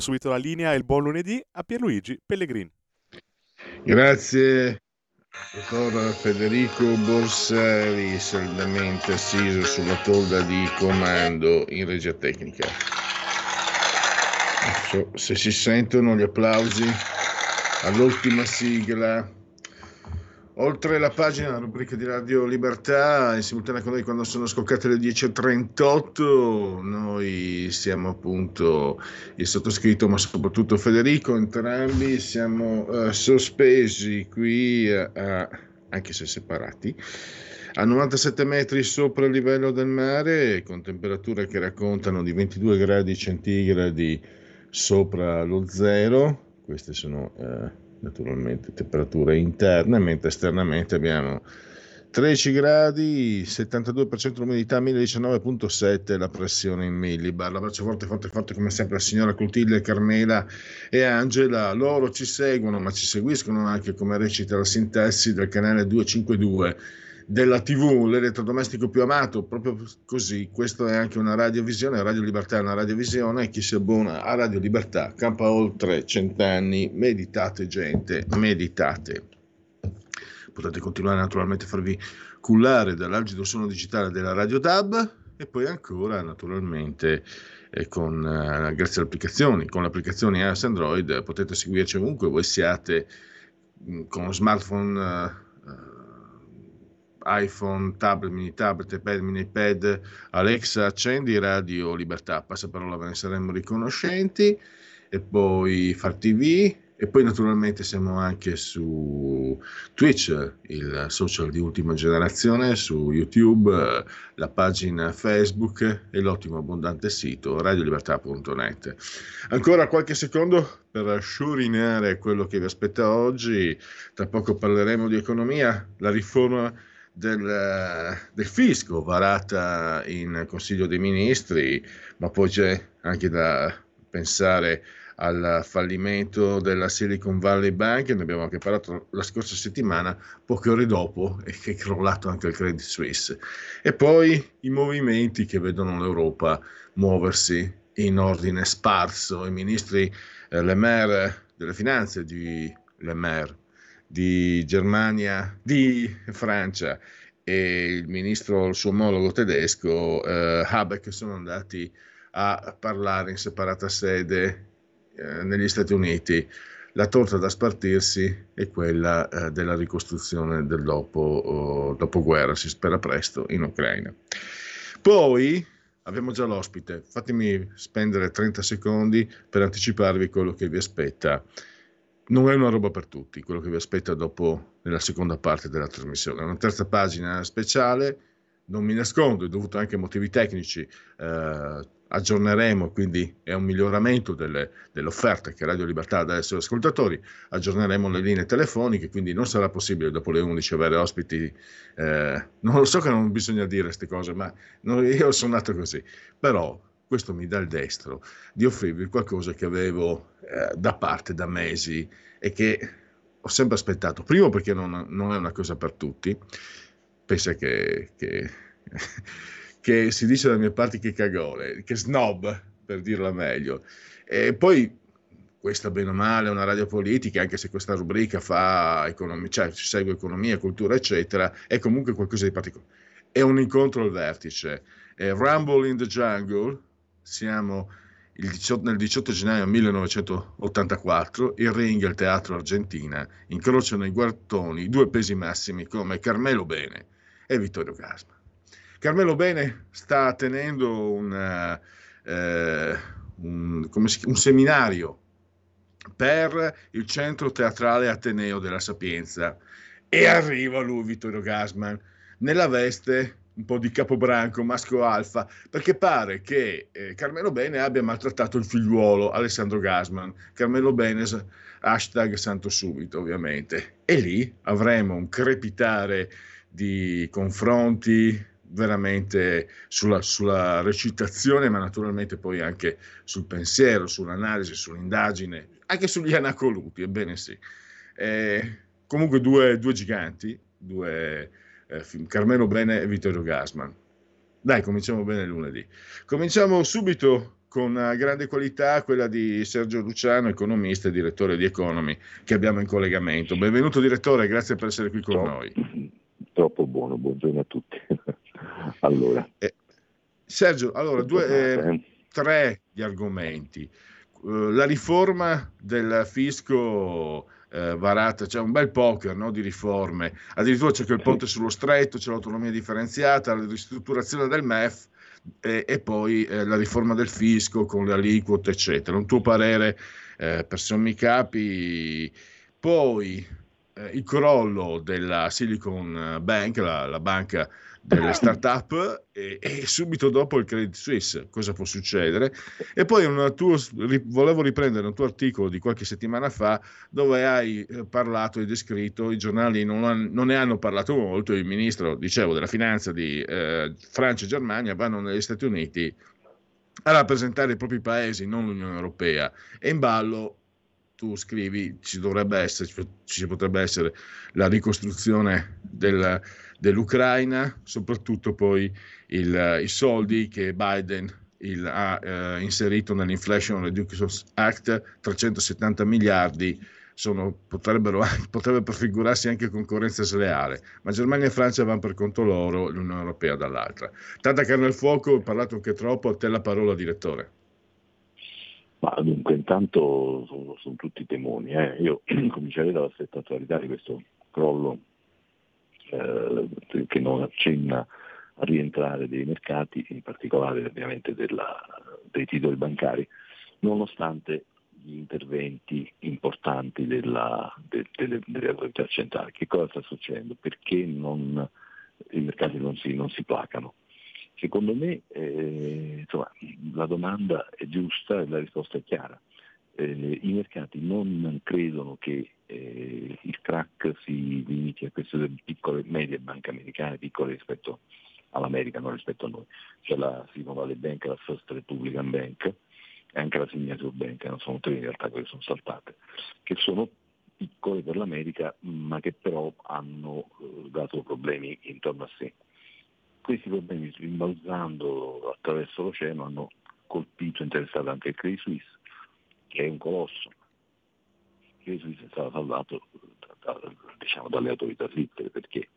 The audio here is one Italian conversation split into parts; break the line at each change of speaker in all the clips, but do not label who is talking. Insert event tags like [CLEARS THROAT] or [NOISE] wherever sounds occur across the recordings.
Subito la linea il buon lunedì a Pierluigi Pellegrini.
Grazie dottor Federico Borsari, saldamente assiso sulla tolda di comando in regia tecnica. So se si sentono gli applausi all'ultima sigla Oltre la pagina, la rubrica di Radio Libertà, in simultanea con noi quando sono scoccate le 10.38, noi siamo appunto il sottoscritto, ma soprattutto Federico, entrambi siamo uh, sospesi qui, uh, anche se separati, a 97 metri sopra il livello del mare, con temperature che raccontano di 22 gradi centigradi sopra lo zero. Queste sono... Naturalmente temperature interne, mentre esternamente abbiamo 13 gradi, 72% l'umidità, 1019.7 la pressione in millibar. L'abbraccio forte, forte, forte come sempre la signora Clotilde, Carmela e Angela. Loro ci seguono, ma ci seguiscono anche come recita la sintessi del canale 252 della TV, l'elettrodomestico più amato, proprio così. Questo è anche una radiovisione, Radio Libertà è una radiovisione chi si abbona a Radio Libertà campa oltre cent'anni. Meditate gente, meditate. Potete continuare naturalmente a farvi cullare dall'algido suono digitale della Radio DAB e poi ancora naturalmente eh, con, eh, grazie alle applicazioni, con le applicazioni iOS Android potete seguirci ovunque voi siate mh, con smartphone eh, iPhone, tablet, mini tablet, iPad, mini iPad, Alexa, accendi Radio Libertà, passa parola, ve ne saremmo riconoscenti, e poi Far TV, e poi naturalmente siamo anche su Twitch, il social di ultima generazione, su YouTube, la pagina Facebook e l'ottimo abbondante sito radiolibertà.net. Ancora qualche secondo per sciorinare quello che vi aspetta oggi. Tra poco parleremo di economia, la riforma del, del, fisco varata in Consiglio dei Ministri, ma poi c'è anche da pensare al fallimento della Silicon Valley Bank, ne abbiamo anche parlato la scorsa settimana, poche ore dopo, [LAUGHS] e che è crollato anche il Credit Suisse. E poi i movimenti che vedono l'Europa muoversi in ordine sparso, i ministri eh, Le Maire delle finanze di Le Maire di Germania, di Francia e il ministro, il suo omologo tedesco, eh, Habeck, sono andati a parlare in separata sede eh, negli Stati Uniti. La torta da spartirsi è quella eh, della ricostruzione del dopo, oh, dopoguerra, si spera presto, in Ucraina. Poi abbiamo già l'ospite, fatemi spendere 30 secondi per anticiparvi quello che vi aspetta non è una roba per tutti, quello che vi aspetta dopo nella seconda parte della trasmissione. Una terza pagina speciale, non mi nascondo, è dovuto anche a motivi tecnici, eh, aggiorneremo, quindi è un miglioramento delle, dell'offerta che Radio Libertà dà ai suoi ascoltatori, aggiorneremo le linee telefoniche, quindi non sarà possibile dopo le 11 avere ospiti, eh, non lo so che non bisogna dire queste cose, ma non, io sono nato così, però questo mi dà il destro di offrirvi qualcosa che avevo eh, da parte da mesi e che ho sempre aspettato. Primo perché non, non è una cosa per tutti, pensa che, che, [LAUGHS] che, si dice dalle mie parti che cagole, che snob per dirla meglio. E poi questa bene o male è una radio politica, anche se questa rubrica fa economia, cioè segue economia, cultura, eccetera, è comunque qualcosa di particolare. È un incontro al vertice. Rumble in the Jungle, siamo 18, nel 18 gennaio 1984, il ring al Teatro Argentina incrociano i guartoni due pesi massimi come Carmelo Bene e Vittorio Gasma. Carmelo Bene sta tenendo una, eh, un, si, un, seminario per il centro teatrale Ateneo della Sapienza. E arriva lui, Vittorio Gasman, nella veste un po' di capobranco, maschio alfa, perché pare che eh, Carmelo Bene abbia maltrattato il figliuolo Alessandro Gasman. Carmelo Bene, hashtag santo subito ovviamente. E lì avremo un crepitare di confronti veramente sulla, sulla recitazione, ma naturalmente poi anche sul pensiero, sull'analisi, sull'indagine, anche sugli anacoluti, ebbene sì. Eh, comunque due, due giganti, due eh, Carmelo Bene e Vittorio Gasman. Dai, cominciamo bene lunedì. Cominciamo subito con grande qualità quella di Sergio Luciano, economista e direttore di Economy, che abbiamo in collegamento. Benvenuto direttore, grazie per essere qui con
troppo,
noi.
Troppo buono, buongiorno a tutti. [LAUGHS] allora.
Eh, Sergio, allora, due, eh, tre gli argomenti. Uh, la riforma del fisco eh, varata, c'è un bel poker no, di riforme, addirittura c'è quel ponte sullo stretto, c'è l'autonomia differenziata, la ristrutturazione del MEF e, e poi eh, la riforma del fisco con le aliquote, eccetera. Un tuo parere eh, per sommi capi, poi eh, il crollo della Silicon Bank, la, la banca delle start-up e, e, subito dopo il Credit Suisse, cosa può succedere? E poi tuo, volevo riprendere un tuo articolo di qualche settimana fa dove hai eh, parlato e descritto, i giornali non, hanno, non ne hanno parlato molto, il ministro, dicevo, della finanza di eh, Francia e Germania vanno negli Stati Uniti a rappresentare i propri paesi, non l'Unione Europea, e in ballo tu scrivi ci dovrebbe essere, ci potrebbe essere la ricostruzione del dell'Ucraina, soprattutto poi il, i soldi che Biden il, ha eh, inserito nell'Inflation Reduction Act, 370 miliardi, sono, potrebbero, [LAUGHS] potrebbe prefigurarsi anche concorrenza sleale, ma Germania e Francia vanno per conto loro, l'Unione Europea dall'altra. Tanta carne al fuoco, ho parlato anche troppo, a te la parola direttore.
Ma dunque, intanto sono, sono tutti temoni. Eh. Io [CLEARS THROAT] comincerei dalla stretta attualità di questo crollo eh, che non accenna a rientrare dei mercati, in particolare ovviamente della, dei titoli bancari, nonostante gli interventi importanti della, de, delle, delle, autorità centrali. Che cosa sta succedendo? Perché non, i mercati non si, non si placano? Secondo me eh, insomma, la domanda è giusta e la risposta è chiara. Eh, I mercati non credono che eh, il crack si limiti a queste piccole e medie banche americane, piccole rispetto all'America, non rispetto a noi. C'è la Silicon Valley Bank, la First Republican Bank e anche la Signature Bank, non sono tre in realtà quelle sono saltate, che sono piccole per l'America ma che però hanno eh, dato problemi intorno a sé. Questi problemi rimbalzando attraverso l'oceano hanno colpito e interessato anche il Credit Suisse, che è un colosso, Credit è stato salvato da, da, diciamo, dalle autorità svizzere perché?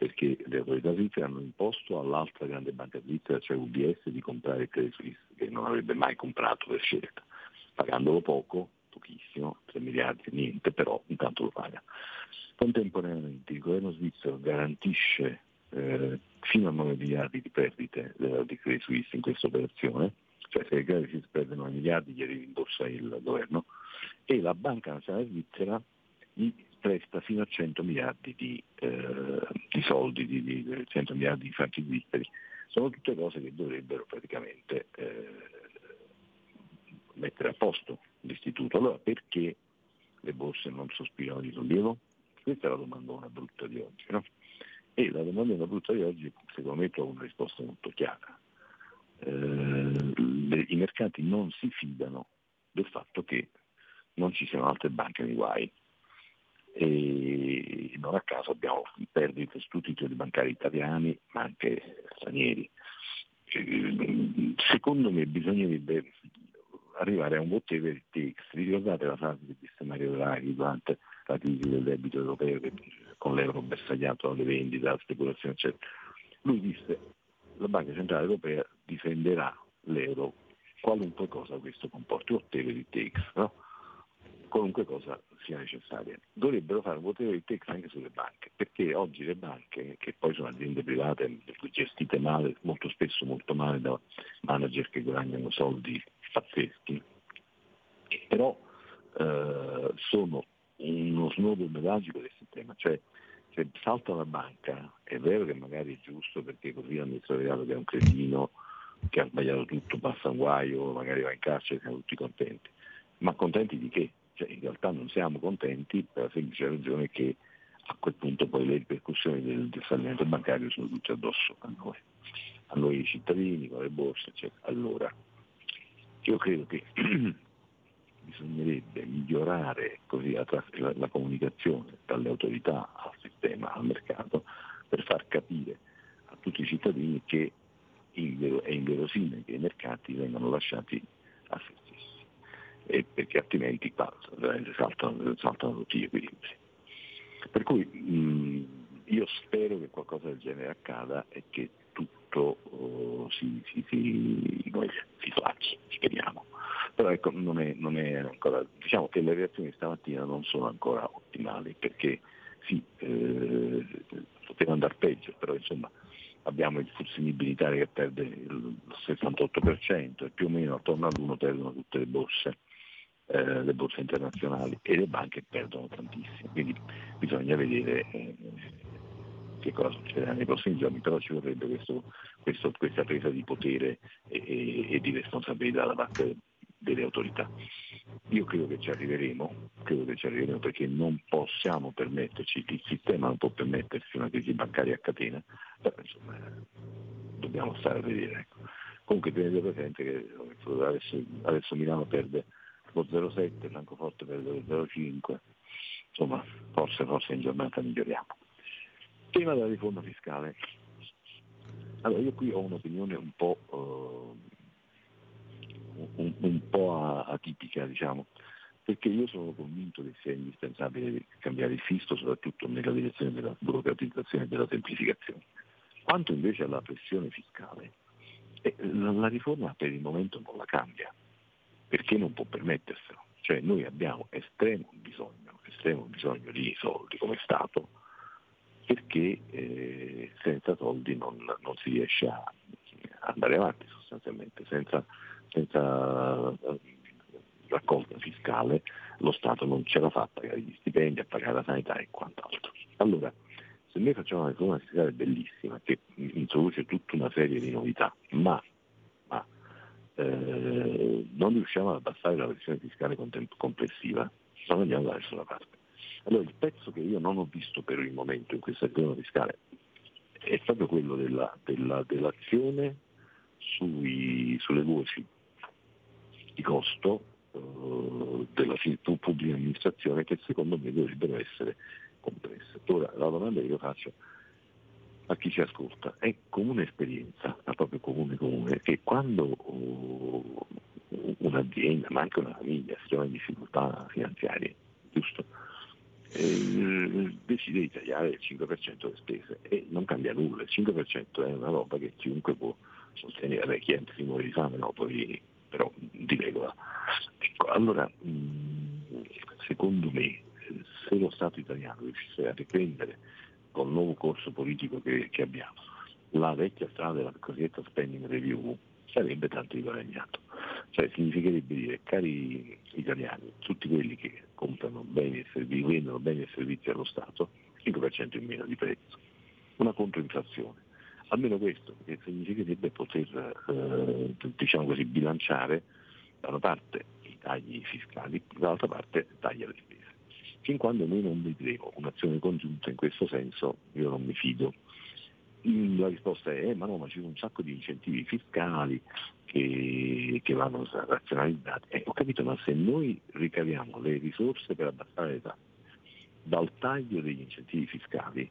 perché le autorità svizzere hanno imposto all'altra grande banca svizzera, cioè UBS, di comprare il Credit Suisse, che non avrebbe mai comprato per scelta, pagandolo poco, pochissimo, 3 miliardi, niente, però intanto lo paga. Contemporaneamente il governo svizzero garantisce eh, fino a 9 miliardi di perdite eh, di Credit Suisse in questa operazione, cioè se il Credit Suisse perde 9 miliardi glieli rimborsa il governo, e la Banca Nazionale Svizzera gli presta fino a 100 miliardi di, eh, di soldi, di, di, 100 miliardi di franchi svizzeri. Sono tutte cose che dovrebbero praticamente eh, mettere a posto l'istituto. Allora perché le borse non sospirano di sollievo? Questa è la domanda brutta di oggi. No? E la domanda brutta di oggi secondo me trova una risposta molto chiara. Eh, le, I mercati non si fidano del fatto che non ci siano altre banche nei guai e non a caso abbiamo perdite su titoli bancari italiani ma anche stranieri. Secondo me bisognerebbe arrivare a un whatever it takes. Vi ricordate la frase che disse Mario Draghi durante la crisi del debito europeo che con l'euro bersagliato alle vendite, alla speculazione, eccetera. Lui disse la Banca Centrale Europea difenderà l'euro qualunque cosa questo comporti, whatever it takes. No? Qualunque cosa sia necessaria. Dovrebbero fare un potere di tax anche sulle banche, perché oggi le banche, che poi sono aziende private gestite male, molto spesso molto male da manager che guadagnano soldi pazzeschi, però eh, sono uno snodo magico del sistema, cioè se salta la banca è vero che magari è giusto perché così l'amministratore che è un cretino che ha sbagliato tutto, passa un guaio, magari va in carcere, siamo tutti contenti. Ma contenti di che? Cioè, in realtà non siamo contenti per la semplice ragione che a quel punto poi le ripercussioni del, del fallimento bancario sono tutte addosso a noi, a noi cittadini, con le borse, eccetera. Allora, io credo che [CLEARS THROAT] bisognerebbe migliorare così la, la, la, comunicazione dalle autorità al sistema, al mercato, per far capire a tutti i cittadini che è inverosimile che i mercati vengano lasciati a se stessi, e perché altrimenti qua saltano, saltano tutti gli equilibri. Per cui mh, io spero che qualcosa del genere accada e che tutto oh, si, si, si, si flacci, speriamo. Però ecco, non è, non è ancora, diciamo che le reazioni stamattina non sono ancora ottimali perché sì, eh, poteva andare peggio, però insomma abbiamo il Fuzzini militare che perde il 68% e più o meno attorno all'1 perdono tutte le borse, eh, le borse internazionali e le banche perdono tantissimo, quindi bisogna vedere eh, che cosa succederà nei prossimi giorni, però ci vorrebbe questo, questo, questa presa di potere e, e, e di responsabilità da parte delle autorità. Io credo che ci arriveremo, credo che ci arriveremo perché non possiamo permetterci, il sistema non può permettersi una crisi bancaria a catena, però insomma dobbiamo stare a vedere. Ecco. Comunque tenete presente che adesso, adesso Milano perde lo 0,7, Francoforte lo 0,5, insomma forse, forse in giornata miglioriamo. Tema della riforma fiscale. Allora io qui ho un'opinione un po'... Uh, un, un po' atipica, diciamo, perché io sono convinto che sia indispensabile cambiare il fisto, soprattutto nella direzione della burocratizzazione e della semplificazione. Quanto invece alla pressione fiscale, eh, la, la riforma per il momento non la cambia, perché non può permetterselo. Cioè noi abbiamo estremo bisogno, estremo bisogno di soldi come Stato, perché eh, senza soldi non, non, si riesce a andare avanti sostanzialmente, senza senza eh, raccolta fiscale lo Stato non ce la fa a pagare gli stipendi, a pagare la sanità e quant'altro. Allora, se noi facciamo una riforma fiscale bellissima che introduce tutta una serie di novità, ma, ma eh, non riusciamo ad abbassare la pressione fiscale complessiva, non andiamo da nessuna parte. Allora il pezzo che io non ho visto per il momento in questa riforma fiscale è proprio quello della, della, dell'azione sui, sulle voci di costo eh, della pubblica amministrazione che secondo me dovrebbero essere complesse. Ora la domanda che io faccio a chi ci ascolta è comune esperienza, ma proprio comune comune, che quando uh, un'azienda, ma anche una famiglia si trova in difficoltà finanziarie, giusto? Eh, decide di tagliare il 5% delle spese e non cambia nulla, il 5% è una roba che chiunque può sostenere, vabbè, chi è si muore di fame, no, poi però di regola. Ecco, allora, mh, secondo me, se lo Stato italiano riuscisse a riprendere con il nuovo corso politico che, che abbiamo la vecchia strada della cosiddetta spending review, sarebbe tanto riguadagnato. Cioè significherebbe dire, cari italiani, tutti quelli che comprano beni e servizi, vendono beni e servizi allo Stato, 5% in meno di prezzo, una controinflazione almeno questo, che significherebbe poter eh, diciamo così, bilanciare da una parte i tagli fiscali, dall'altra parte tagli alle spese. Fin quando noi non vedremo un'azione congiunta in questo senso, io non mi fido. La risposta è, eh, ma no, ma ci sono un sacco di incentivi fiscali che, che vanno razionalizzati. Eh, ho capito, ma se noi ricaviamo le risorse per abbassare le tasse dal taglio degli incentivi fiscali,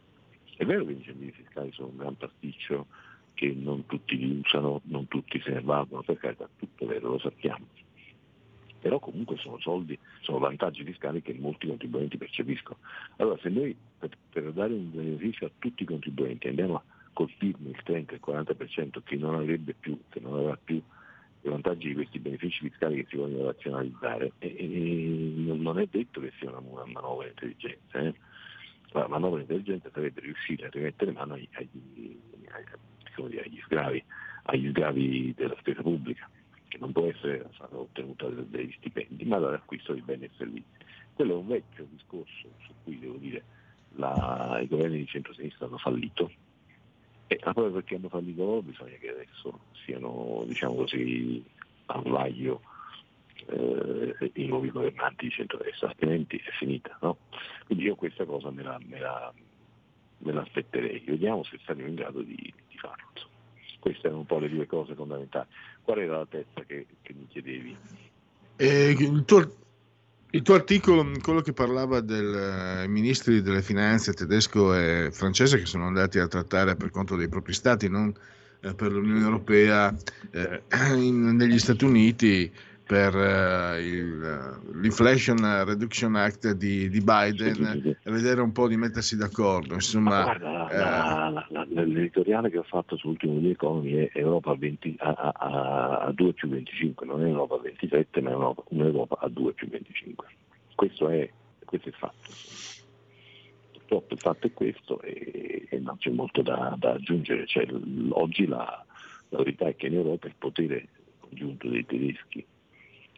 è vero che gli incentivi fiscali sono un gran pasticcio che non tutti li usano, non tutti se ne valgono, per carità, tutto vero, lo sappiamo. Però comunque sono soldi, sono vantaggi fiscali che molti contribuenti percepiscono. Allora se noi per, per dare un beneficio a tutti i contribuenti andiamo a colpirne il 30 il 40% che non avrebbe più, che non avrà più i vantaggi di questi benefici fiscali che si vogliono razionalizzare, e, e, non è detto che sia una, una manovra intelligente. Eh? la manovra intelligente sarebbe riuscire a rimettere mano agli, agli, agli, sgravi, agli sgravi della spesa pubblica. Che non può essere ottenuta dagli stipendi, ma dall'acquisto di beni e servizi. Quello è un vecchio discorso su cui devo dire la, i governi di centro-sinistra hanno fallito e proprio perché hanno fallito loro bisogna che adesso siano diciamo così al vaglio eh, i nuovi governanti di centro-destra, altrimenti è finita. No? Quindi io questa cosa me la, me la, me la aspetterei, vediamo se saremo in grado di, di farlo. Queste erano un po' le due cose fondamentali. Qual era la terza che, che mi chiedevi?
Eh, il, tuo, il, tuo, articolo, quello che parlava dei eh, ministri delle finanze tedesco e francese che sono andati a trattare per conto dei propri stati, non eh, per l'Unione Europea, eh, [CLEARS THROAT] in, negli Stati Uniti per uh, il, l'Inflation Reduction Act di, di Biden e vedere un po' di mettersi d'accordo. Insomma,
guarda, eh, la, la, la, l'editoriale che ho fatto sull'ultimo di Economy è Europa 20, a, a, a, 2 più 25, non è Europa 27 ma è Europa, un'Europa a 2 più 25. Questo è, questo è il fatto. Purtroppo il fatto è questo e, e non c'è molto da, da aggiungere. Cioè, oggi la, la verità è che in Europa il potere congiunto dei tedeschi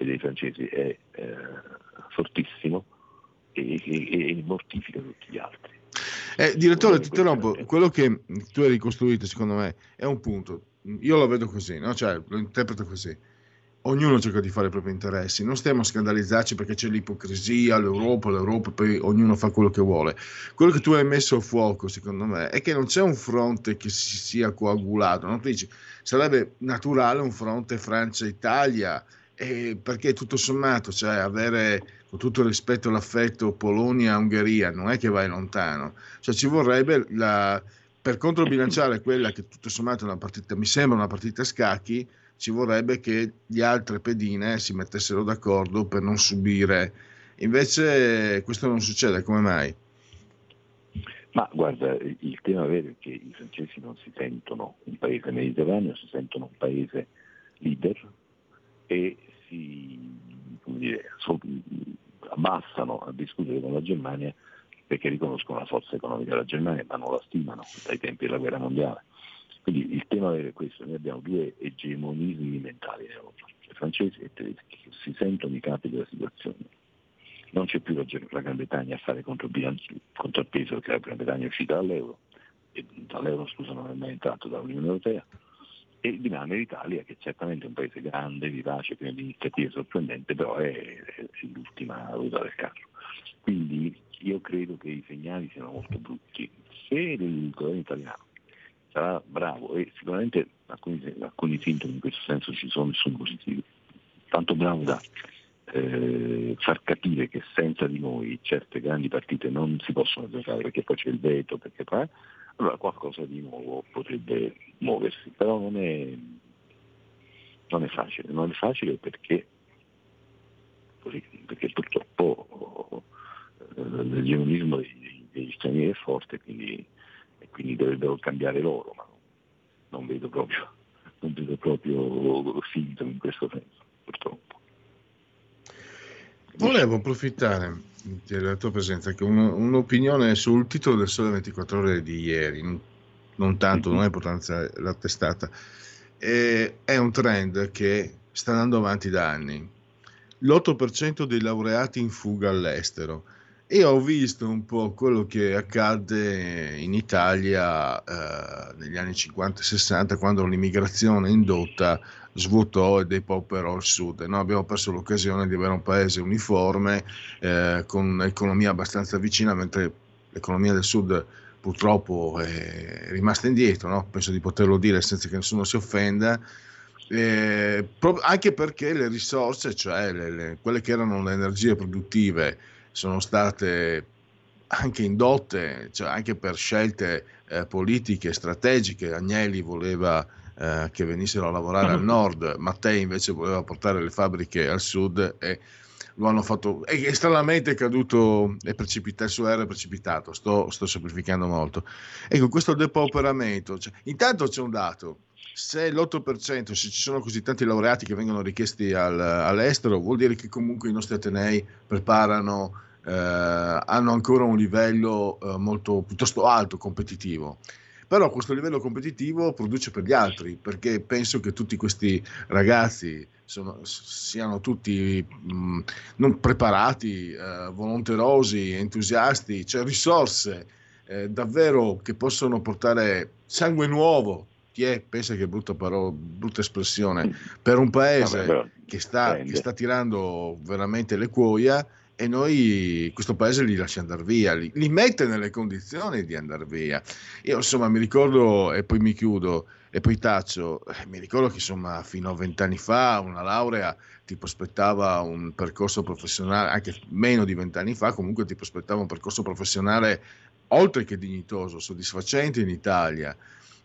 e dei francesi è eh, fortissimo e, e, e, mortifica tutti gli altri.
Eh, direttore, ti interrompo, quello che tu hai ricostruito secondo me è un punto, io lo vedo così, no? cioè, lo interpreto così. Ognuno cerca di fare i propri interessi, non stiamo a scandalizzarci perché c'è l'ipocrisia, l'Europa, l'Europa, poi ognuno fa quello che vuole. Quello che tu hai messo a fuoco, secondo me, è che non c'è un fronte che si sia coagulato. No? Tu dici, sarebbe naturale un fronte Francia-Italia, eh, perché tutto sommato, cioè avere con tutto il rispetto e l'affetto Polonia-Ungheria non è che vai lontano, cioè ci vorrebbe la, per controbilanciare quella che tutto sommato è una partita, mi sembra una partita a scacchi, ci vorrebbe che le altre pedine si mettessero d'accordo per non subire. Invece questo non succede, come mai?
Ma guarda, il tema vero è che i francesi non si sentono un paese mediterraneo, si sentono un paese leader e si dire, abbassano a discutere con la Germania perché riconoscono la forza economica della Germania ma non la stimano dai tempi della guerra mondiale. Quindi il tema è questo, noi abbiamo due egemonismi mentali in Europa, cioè francesi e tedeschi, che si sentono i capi della situazione. Non c'è più la, la Gran Bretagna a fare contrappeso perché la Gran Bretagna è uscita dall'euro, e dall'euro scusa non è mai entrato dall'Unione Europea, e rimane l'Italia che è certamente un paese grande, vivace, pieno di iniziative sorprendente, però è, è, l'ultima ruota del carro. Quindi io credo che i segnali siano molto brutti. Se il governo italiano sarà bravo e sicuramente alcuni, alcuni sintomi in questo senso ci sono sono positivi, tanto bravo da eh, far capire che senza di noi certe grandi partite non si possono giocare perché poi c'è il veto, perché poi allora qualcosa di nuovo potrebbe muoversi, però non è, non è facile, non è facile perché, perché purtroppo eh, l'egemonismo degli, degli stranieri è forte quindi, e quindi dovrebbero cambiare loro, ma non vedo proprio, [LAUGHS] non vedo proprio sintomi in questo senso, purtroppo.
Volevo approfittare della tua presenza, che un, un'opinione sul titolo del Sole 24 Ore di ieri, non tanto, non ha importanza la testata, è, è un trend che sta andando avanti da anni. L'8% dei laureati in fuga all'estero. E ho visto un po' quello che accadde in Italia eh, negli anni 50 60 quando l'immigrazione indotta svuotò e depauperò il sud. No? Abbiamo perso l'occasione di avere un paese uniforme eh, con un'economia abbastanza vicina, mentre l'economia del sud purtroppo è rimasta indietro, no? penso di poterlo dire senza che nessuno si offenda. Eh, anche perché le risorse, cioè le, le, quelle che erano le energie produttive, sono state anche indotte, cioè anche per scelte eh, politiche, strategiche. Agnelli voleva eh, che venissero a lavorare al nord, Mattei invece voleva portare le fabbriche al sud e lo hanno fatto. E stranamente è caduto il suo aereo è precipitato. Sto, sto semplificando molto. Ecco questo depauperamento cioè, intanto c'è un dato. Se l'8% se ci sono così tanti laureati che vengono richiesti al, all'estero vuol dire che comunque i nostri atenei preparano eh, hanno ancora un livello eh, molto piuttosto alto competitivo però questo livello competitivo produce per gli altri, perché penso che tutti questi ragazzi, sono, siano tutti mh, non preparati, eh, volonterosi, entusiasti, cioè risorse eh, davvero che possono portare sangue nuovo. Chi è? Pensa che brutta parola, brutta espressione, per un paese Vabbè, che, sta, che sta tirando veramente le cuoia e noi questo paese li lascia andare via, li, li mette nelle condizioni di andare via. Io insomma mi ricordo, e poi mi chiudo, e poi taccio, eh, mi ricordo che insomma fino a vent'anni fa una laurea ti prospettava un percorso professionale, anche meno di vent'anni fa comunque ti prospettava un percorso professionale oltre che dignitoso, soddisfacente in Italia.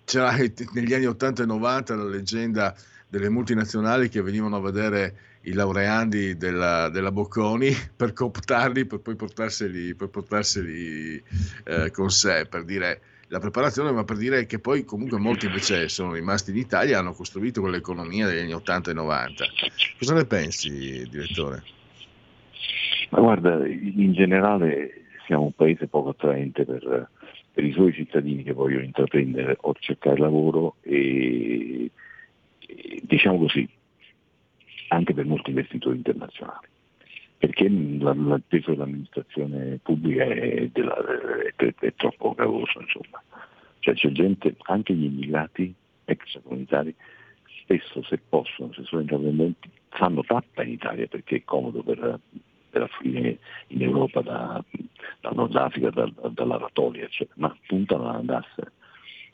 C'era [LAUGHS] negli anni 80 e 90 la leggenda delle multinazionali che venivano a vedere i laureandi della, della Bocconi [LAUGHS] per cooptarli, per poi portarseli, per portarseli eh, con sé, per dire la preparazione, ma per dire che poi comunque molti invece sono rimasti in Italia hanno costruito quell'economia degli anni 80 e 90. Cosa ne pensi, direttore?
Ma guarda, in generale siamo un paese poco attraente per, per i suoi cittadini che vogliono intraprendere o cercare lavoro e diciamo così, anche per molti investitori internazionali perché il peso dell'amministrazione pubblica è, della, è, è troppo gravoso. Insomma. Cioè, c'è gente, anche gli immigrati extracomunitari, spesso se possono, se sono intraprendenti, fanno tappa in Italia perché è comodo per, per affluire in Europa da, dal Nord Africa, da, dall'Anatolia, eccetera, ma puntano ad andarsene.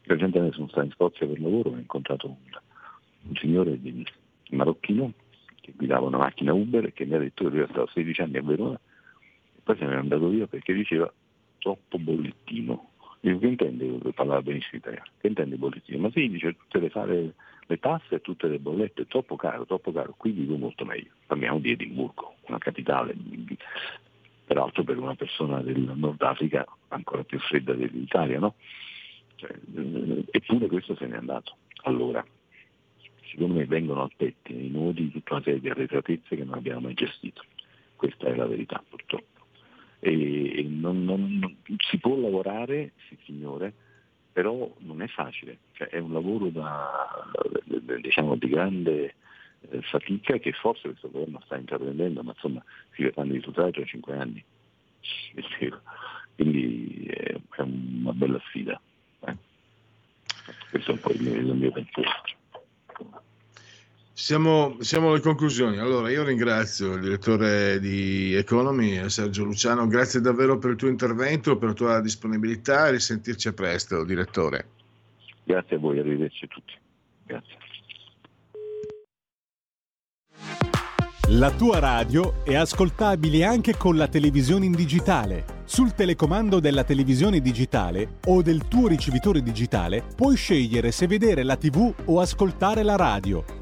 Recentemente sono stato in Scozia per lavoro e ho incontrato un, un signore marocchino che guidava una macchina Uber e che mi ha detto che lui era stato 16 anni a Verona e poi se n'era andato via perché diceva troppo bollettino. Dico, che intende? Parlava benissimo italiano. Che intende bollettino? Ma sì, dice tutte le, fare, le tasse e tutte le bollette, troppo caro, troppo caro. Qui vivo molto meglio. Parliamo di Edimburgo, una capitale, peraltro per una persona del Nord Africa ancora più fredda dell'Italia, no? Cioè, eppure questo se n'è andato. Allora, secondo me vengono al pettine i nodi tutta una serie di arretratezze che non abbiamo mai gestito. Questa è la verità purtroppo. E, non, non, non, si può lavorare, sì signore, però non è facile, cioè, è un lavoro da, diciamo, di grande eh, fatica che forse questo governo sta intraprendendo, ma insomma si vedranno i risultati tra cinque anni. Quindi è, è una bella sfida. Eh. Questo è un po' il mio, il mio pensiero.
Siamo, siamo, alle conclusioni. Allora, io ringrazio il direttore di Economy, Sergio Luciano. Grazie davvero per il tuo intervento, per la tua disponibilità e risentirci a presto, direttore.
Grazie a voi, arrivederci a tutti. Grazie.
La tua radio è ascoltabile anche con la televisione in digitale. Sul telecomando della televisione digitale o del tuo ricevitore digitale puoi scegliere se vedere la TV o ascoltare la radio.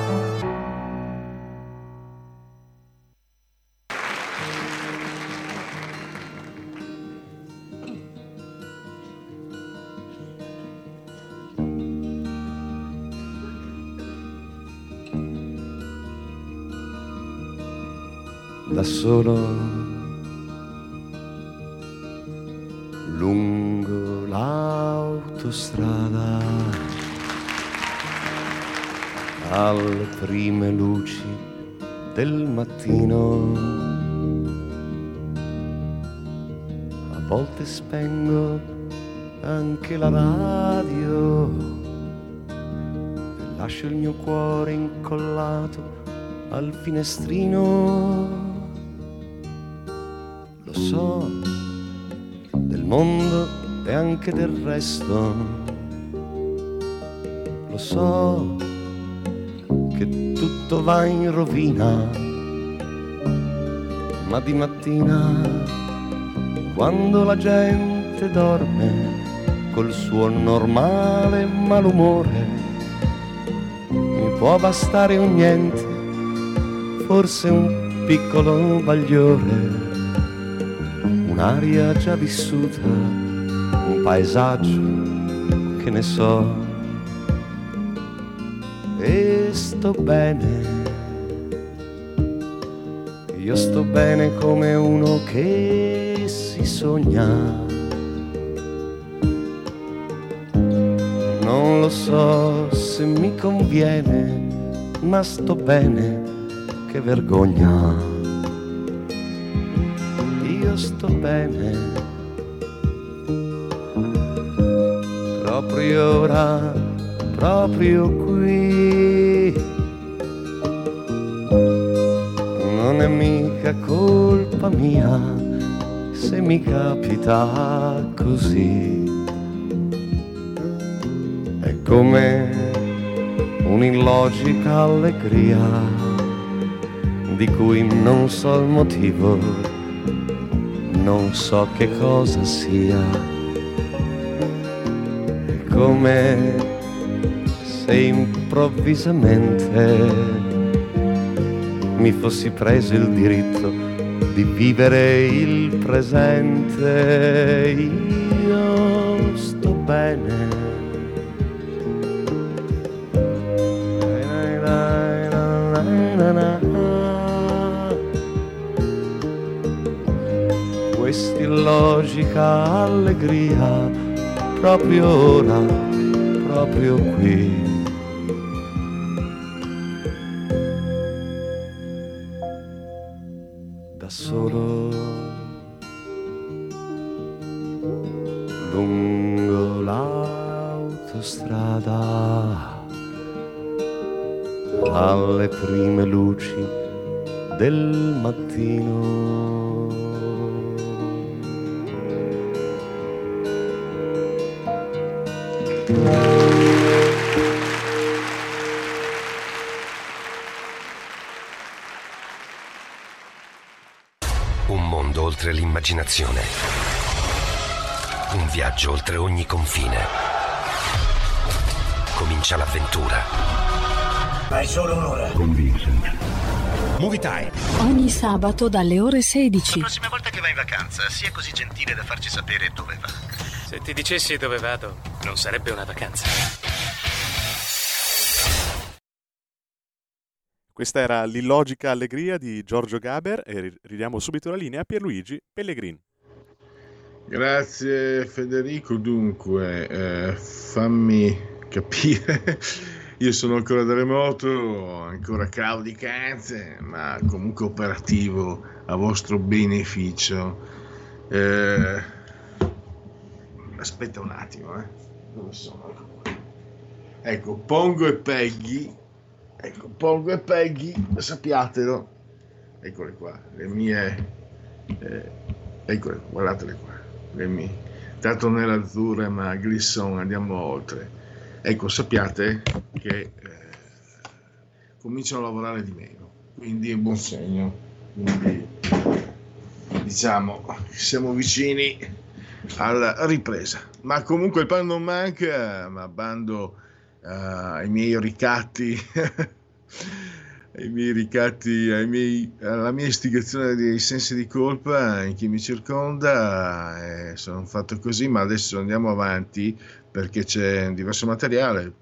Solo lungo l'autostrada alle prime luci del mattino. A volte spengo anche la radio e lascio il mio cuore incollato al finestrino so, del mondo e anche del resto. Lo so che tutto va in rovina, ma di mattina, quando la gente dorme col suo normale malumore, mi può bastare un niente, forse un piccolo bagliore un'aria già vissuta, un paesaggio che ne so, e sto bene. Io sto bene come uno che si sogna. Non lo so se mi conviene, ma sto bene, che vergogna. Bene. Proprio ora, proprio qui. Non è mica colpa mia se mi capita così. È come un'illogica allegria di cui non so il motivo, non so che cosa sia. È come se improvvisamente mi fossi preso il diritto di vivere il presente. Io sto bene. Quest'illogica allegria proprio ora, proprio qui.
Oltre l'immaginazione. Un viaggio oltre ogni confine. Comincia l'avventura.
Hai solo un'ora.
Con Vincent.
Movie Time.
Ogni sabato dalle ore 16.
La prossima volta che vai in vacanza, sia così gentile da farci sapere dove va.
Se ti dicessi dove vado, non sarebbe una vacanza.
Questa era l'illogica allegria di Giorgio Gaber e ri- ridiamo subito la linea a Pierluigi Pellegrin.
Grazie Federico, dunque eh, fammi capire, [LAUGHS] io sono ancora da remoto, ancora claudicante, ma comunque operativo a vostro beneficio. Eh, aspetta un attimo, eh. dove sono? Ecco, Pongo e Peggy, ecco, Pongo e Peggy, sappiatelo, eccole qua, le mie, eh, eccole, guardatele qua le mie. Tanto nell'azzurra, ma Glisson, andiamo oltre. Ecco, sappiate che eh, cominciano a lavorare di meno, quindi è buon segno. Quindi, diciamo, siamo vicini alla ripresa. Ma comunque il pan non manca, ma bando eh, [LAUGHS] ai miei ricatti. ai miei ricatti, miei- alla mia istigazione dei sensi di colpa in chi mi circonda, eh, sono fatto così, ma adesso andiamo avanti perché c'è diverso materiale.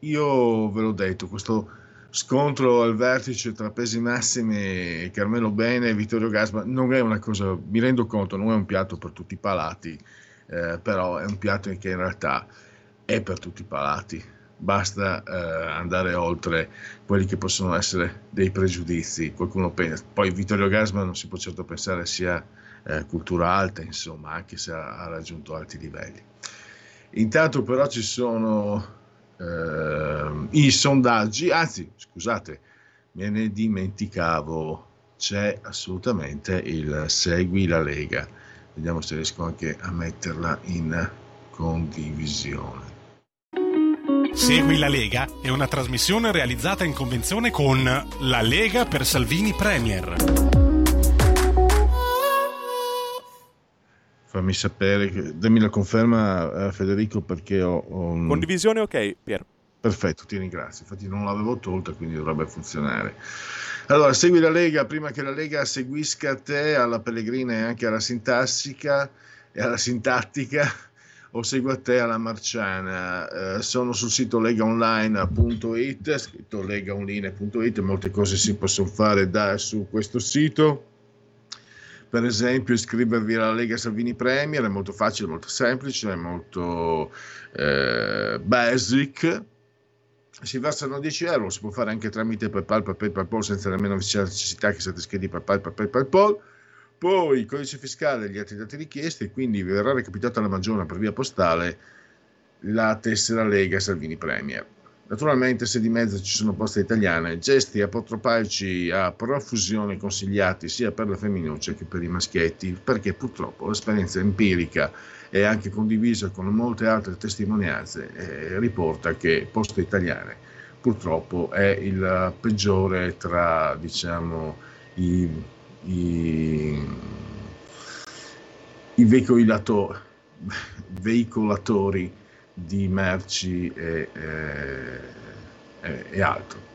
Io ve l'ho detto, questo scontro al vertice tra pesi massimi, Carmelo Bene e Vittorio Gasma non è una cosa, mi rendo conto, non è un piatto per tutti i palati, eh, però è un piatto che in realtà è per tutti i palati. Basta eh, andare oltre quelli che possono essere dei pregiudizi. Qualcuno pensa, poi Vittorio Gasma non si può certo pensare sia eh, cultura alta, insomma, anche se ha, ha raggiunto alti livelli. Intanto però ci sono ehm, i sondaggi, anzi, scusate, me ne dimenticavo, c'è assolutamente il Segui la Lega. Vediamo se riesco anche a metterla in condivisione.
Segui la Lega è una trasmissione realizzata in convenzione con La Lega per Salvini Premier.
Fammi sapere, che- dammi la conferma eh, Federico perché ho, ho un...
Condivisione ok, Pier.
Perfetto, ti ringrazio. Infatti non l'avevo tolta, quindi dovrebbe funzionare. Allora, segui la Lega prima che la Lega seguisca te alla Pellegrina e anche alla sintassica e alla sintattica. O segua te alla Marciana. Eh, sono sul sito legaonline.it, scritto legaonline.it, molte cose si possono fare da, su questo sito. Per esempio, iscrivervi alla Lega Salvini Premier è molto facile, molto semplice, è molto eh, basic. Si versano 10 euro, si può fare anche tramite PayPal, PayPal, PayPal senza nemmeno necessità che siate iscritti PayPal, PayPal, PayPal poi il codice fiscale e gli altri dati richiesti, quindi verrà recapitata alla maggiore per via postale la tessera Lega Salvini Premier. Naturalmente, se di mezzo ci sono poste italiane, gesti apotropaici a profusione consigliati sia per le femminucce che per i maschietti, perché purtroppo l'esperienza empirica e anche condivisa con molte altre testimonianze eh, riporta che poste italiane purtroppo è il peggiore tra diciamo, i i, i veicolator, veicolatori di merci e, e, e, altro.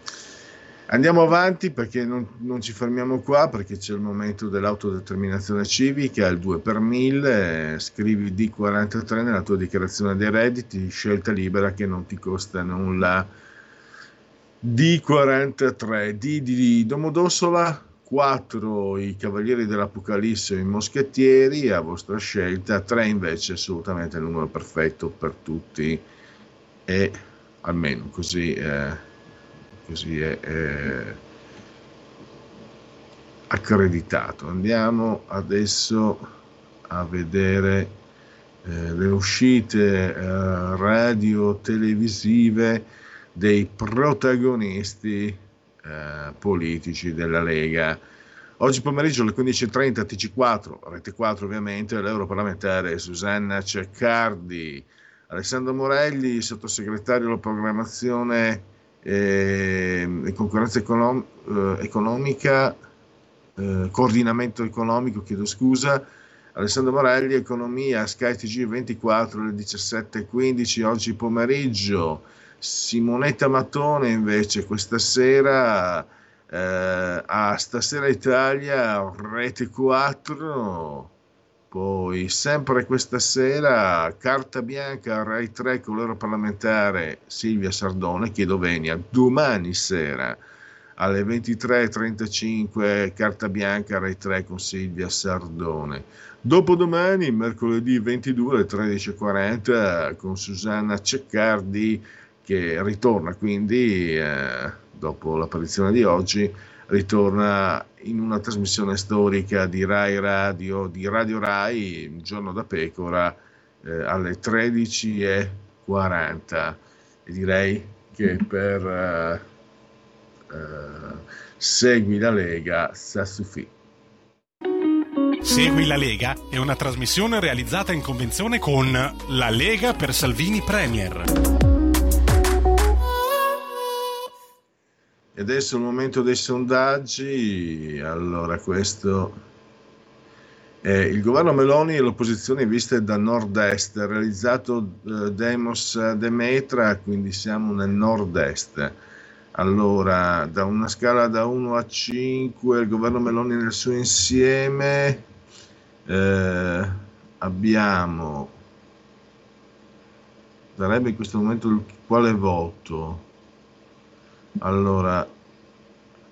Andiamo avanti perché non, non, ci fermiamo qua, perché c'è il momento dell'autodeterminazione civica, il 2 per 1000, scrivi D43 nella tua dichiarazione dei redditi, scelta libera che non ti costa nulla. D43, D di Domodossola, 4 i Cavalieri dell'Apocalisse o i Moschettieri, a vostra scelta, 3 invece assolutamente il numero perfetto per tutti. E almeno così, eh, così è eh, accreditato. Andiamo adesso a vedere eh, le uscite eh, radio televisive dei protagonisti eh, politici della Lega. Oggi pomeriggio alle 15.30 TG4, Rete 4 ovviamente, l'europarlamentare Susanna Ceccardi, Alessandro Morelli, sottosegretario alla programmazione eh, e concorrenza econom- eh, economica, eh, coordinamento economico, chiedo scusa, Alessandro Morelli, economia, Sky TG 24 alle 17.15 oggi pomeriggio. Simonetta Mattone invece questa sera eh, a Stasera Italia Rete 4 poi sempre questa sera carta bianca Rai 3 con l'oro parlamentare Silvia Sardone chiedo venia. Domani sera alle 23.35 carta bianca Rai 3 con Silvia Sardone. Dopodomani mercoledì 22 alle 13.40 con Susanna Ceccardi che ritorna quindi, eh, dopo l'apparizione di oggi, ritorna in una trasmissione storica di Rai Radio, di Radio Rai, un giorno da pecora, eh, alle 13.40. E direi che per eh, eh, Segui la Lega, Sassufì.
Segui la Lega è una trasmissione realizzata in convenzione con La Lega per Salvini Premier.
E adesso il momento dei sondaggi. Allora, questo è il governo Meloni e l'opposizione viste da nord-est, realizzato eh, Demos Demetra, quindi siamo nel nord-est. Allora, da una scala da 1 a 5, il governo Meloni nel suo insieme, eh, abbiamo, darebbe in questo momento il, quale voto? Allora,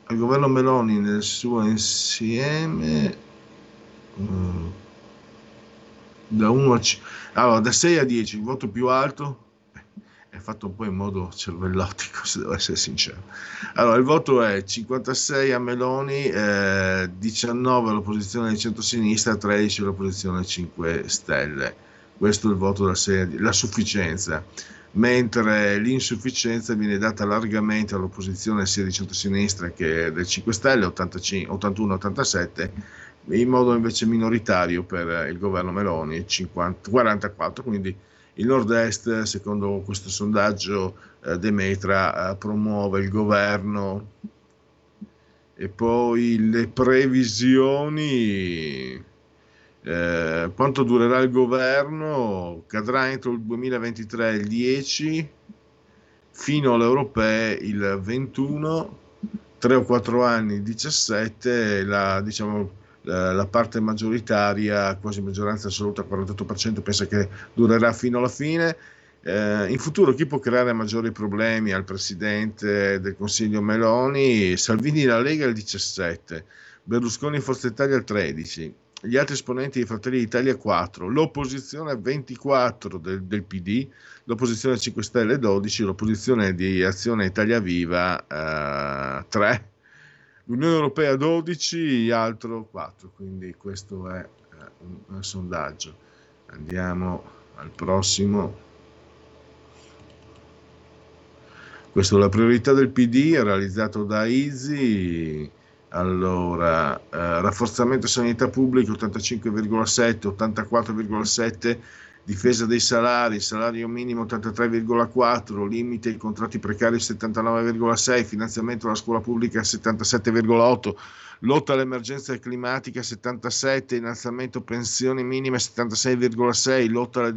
il governo Meloni nel suo insieme uh, da 1 a 5, allora da 6 a 10 il voto più alto è fatto un po' in modo cervellotico se devo essere sincero. Allora il voto è 56 a Meloni eh, 19 all'opposizione di centro-sinistra 13 all'opposizione 5 Stelle. Questo è il voto da 6 a 10 la sufficienza mentre l'insufficienza viene data largamente all'opposizione sia di centrosinistra che del 5 Stelle, 81-87, in modo invece minoritario per il governo Meloni, 50, 44, quindi il nord-est, secondo questo sondaggio, eh, Demetra eh, promuove il governo e poi le previsioni eh, quanto durerà il governo? Cadrà entro il 2023 il 10, fino alle europee il 21, 3 o 4 anni il 17, la, diciamo, la, la parte maggioritaria, quasi maggioranza assoluta, 48%, pensa che durerà fino alla fine. Eh, in futuro chi può creare maggiori problemi al Presidente del Consiglio Meloni? Salvini la Lega il 17, Berlusconi Forza Italia il 13, gli altri esponenti di Fratelli d'Italia 4, l'opposizione 24 del, del PD, l'opposizione 5 Stelle 12, l'opposizione di Azione Italia Viva eh, 3, l'Unione Europea 12, altro 4, quindi questo è eh, un, un sondaggio. Andiamo al prossimo. Questa è la priorità del PD, realizzato da Easy allora, eh, rafforzamento sanità pubblica 85,7, 84,7, difesa dei salari, salario minimo 83,4, limite ai contratti precari 79,6, finanziamento alla scuola pubblica 77,8, lotta all'emergenza climatica 77, innalzamento pensioni minime 76,6, lotta alla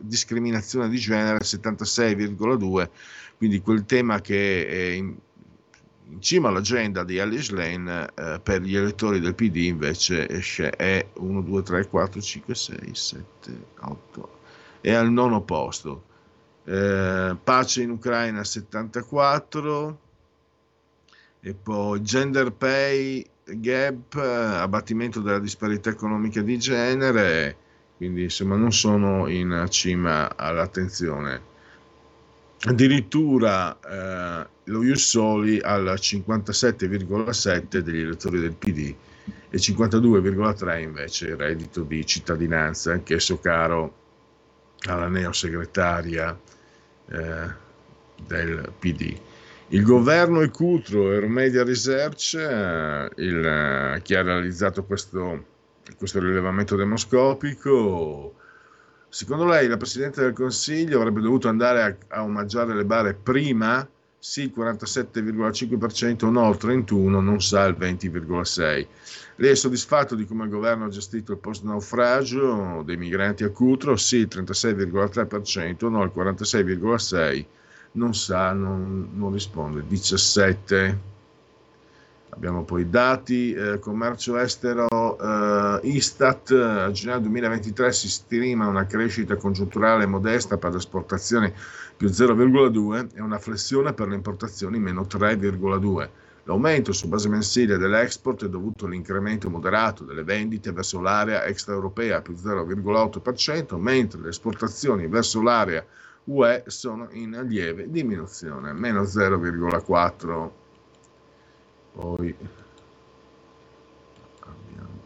discriminazione di genere 76,2, quindi quel tema che è in in cima all'agenda di Alice Lane eh, per gli elettori del PD invece esce, è 1, 2, 3, 4, 5, 6, 7, 8 è al nono posto. Eh, pace in Ucraina 74 e poi gender pay gap abbattimento della disparità economica di genere quindi insomma non sono in cima all'attenzione addirittura eh, lo Jussoli al 57,7 degli elettori del PD e 52,3 invece il reddito di cittadinanza, anch'esso caro alla neosegretaria eh, del PD. Il governo è Cutro e Media Research, eh, il, eh, chi ha realizzato questo, questo rilevamento demoscopico, Secondo lei la Presidente del Consiglio avrebbe dovuto andare a, a omaggiare le bare prima? Sì, il 47,5%, no, il 31%, non sa il 20,6%. Lei è soddisfatto di come il governo ha gestito il post-naufragio dei migranti a Cutro? Sì, il 36,3%, no, il 46,6%, non sa, non, non risponde. 17%. Abbiamo poi dati, eh, commercio estero, eh, Istat, a gennaio 2023 si stima una crescita congiunturale modesta per le esportazioni più 0,2 e una flessione per le importazioni meno 3,2. L'aumento su base mensile dell'export è dovuto all'incremento moderato delle vendite verso l'area extraeuropea più 0,8%, mentre le esportazioni verso l'area UE sono in lieve diminuzione, meno 0,4%. Poi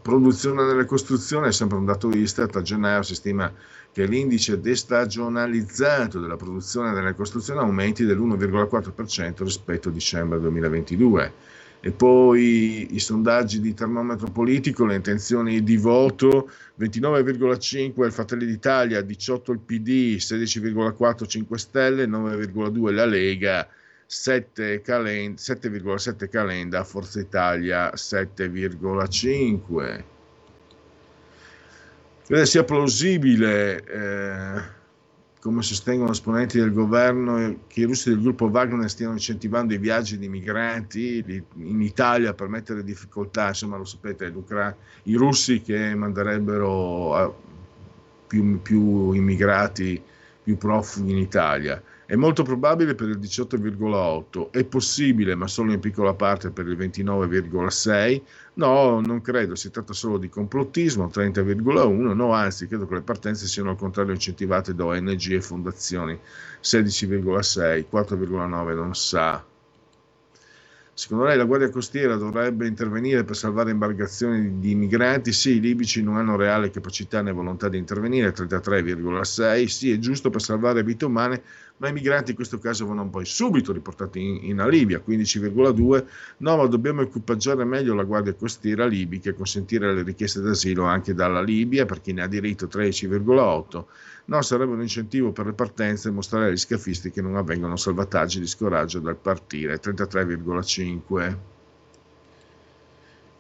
produzione delle costruzioni è sempre un dato Istat, a gennaio si stima che l'indice destagionalizzato della produzione delle costruzioni aumenti dell'1,4% rispetto a dicembre 2022. E poi i sondaggi di termometro politico, le intenzioni di voto, 29,5 il Fratelli d'Italia, 18 il PD, 16,4 5 Stelle, 9,2 la Lega, 7,7 Calenda, Forza Italia 7,5. Credo sia plausibile, eh, come sostengono esponenti del governo, che i russi del gruppo Wagner stiano incentivando i viaggi di migranti in Italia per mettere difficoltà, insomma lo sapete, i russi che manderebbero più, più immigrati, più profughi in Italia è molto probabile per il 18,8, è possibile ma solo in piccola parte per il 29,6, no, non credo, si tratta solo di complottismo, 30,1, no, anzi credo che le partenze siano al contrario incentivate da ONG e fondazioni, 16,6, 4,9 non sa, Secondo lei la Guardia Costiera dovrebbe intervenire per salvare imbarcazioni di migranti? Sì, i libici non hanno reale capacità né volontà di intervenire, 33,6. Sì, è giusto per salvare vite umane, ma i migranti in questo caso vanno poi subito riportati in, in Libia, 15,2. No, ma dobbiamo equipaggiare meglio la Guardia Costiera libica e consentire le richieste d'asilo anche dalla Libia per chi ne ha diritto, 13,8. No, sarebbe un incentivo per le partenze mostrare agli scafisti che non avvengono salvataggi di scoraggio dal partire, 33,5.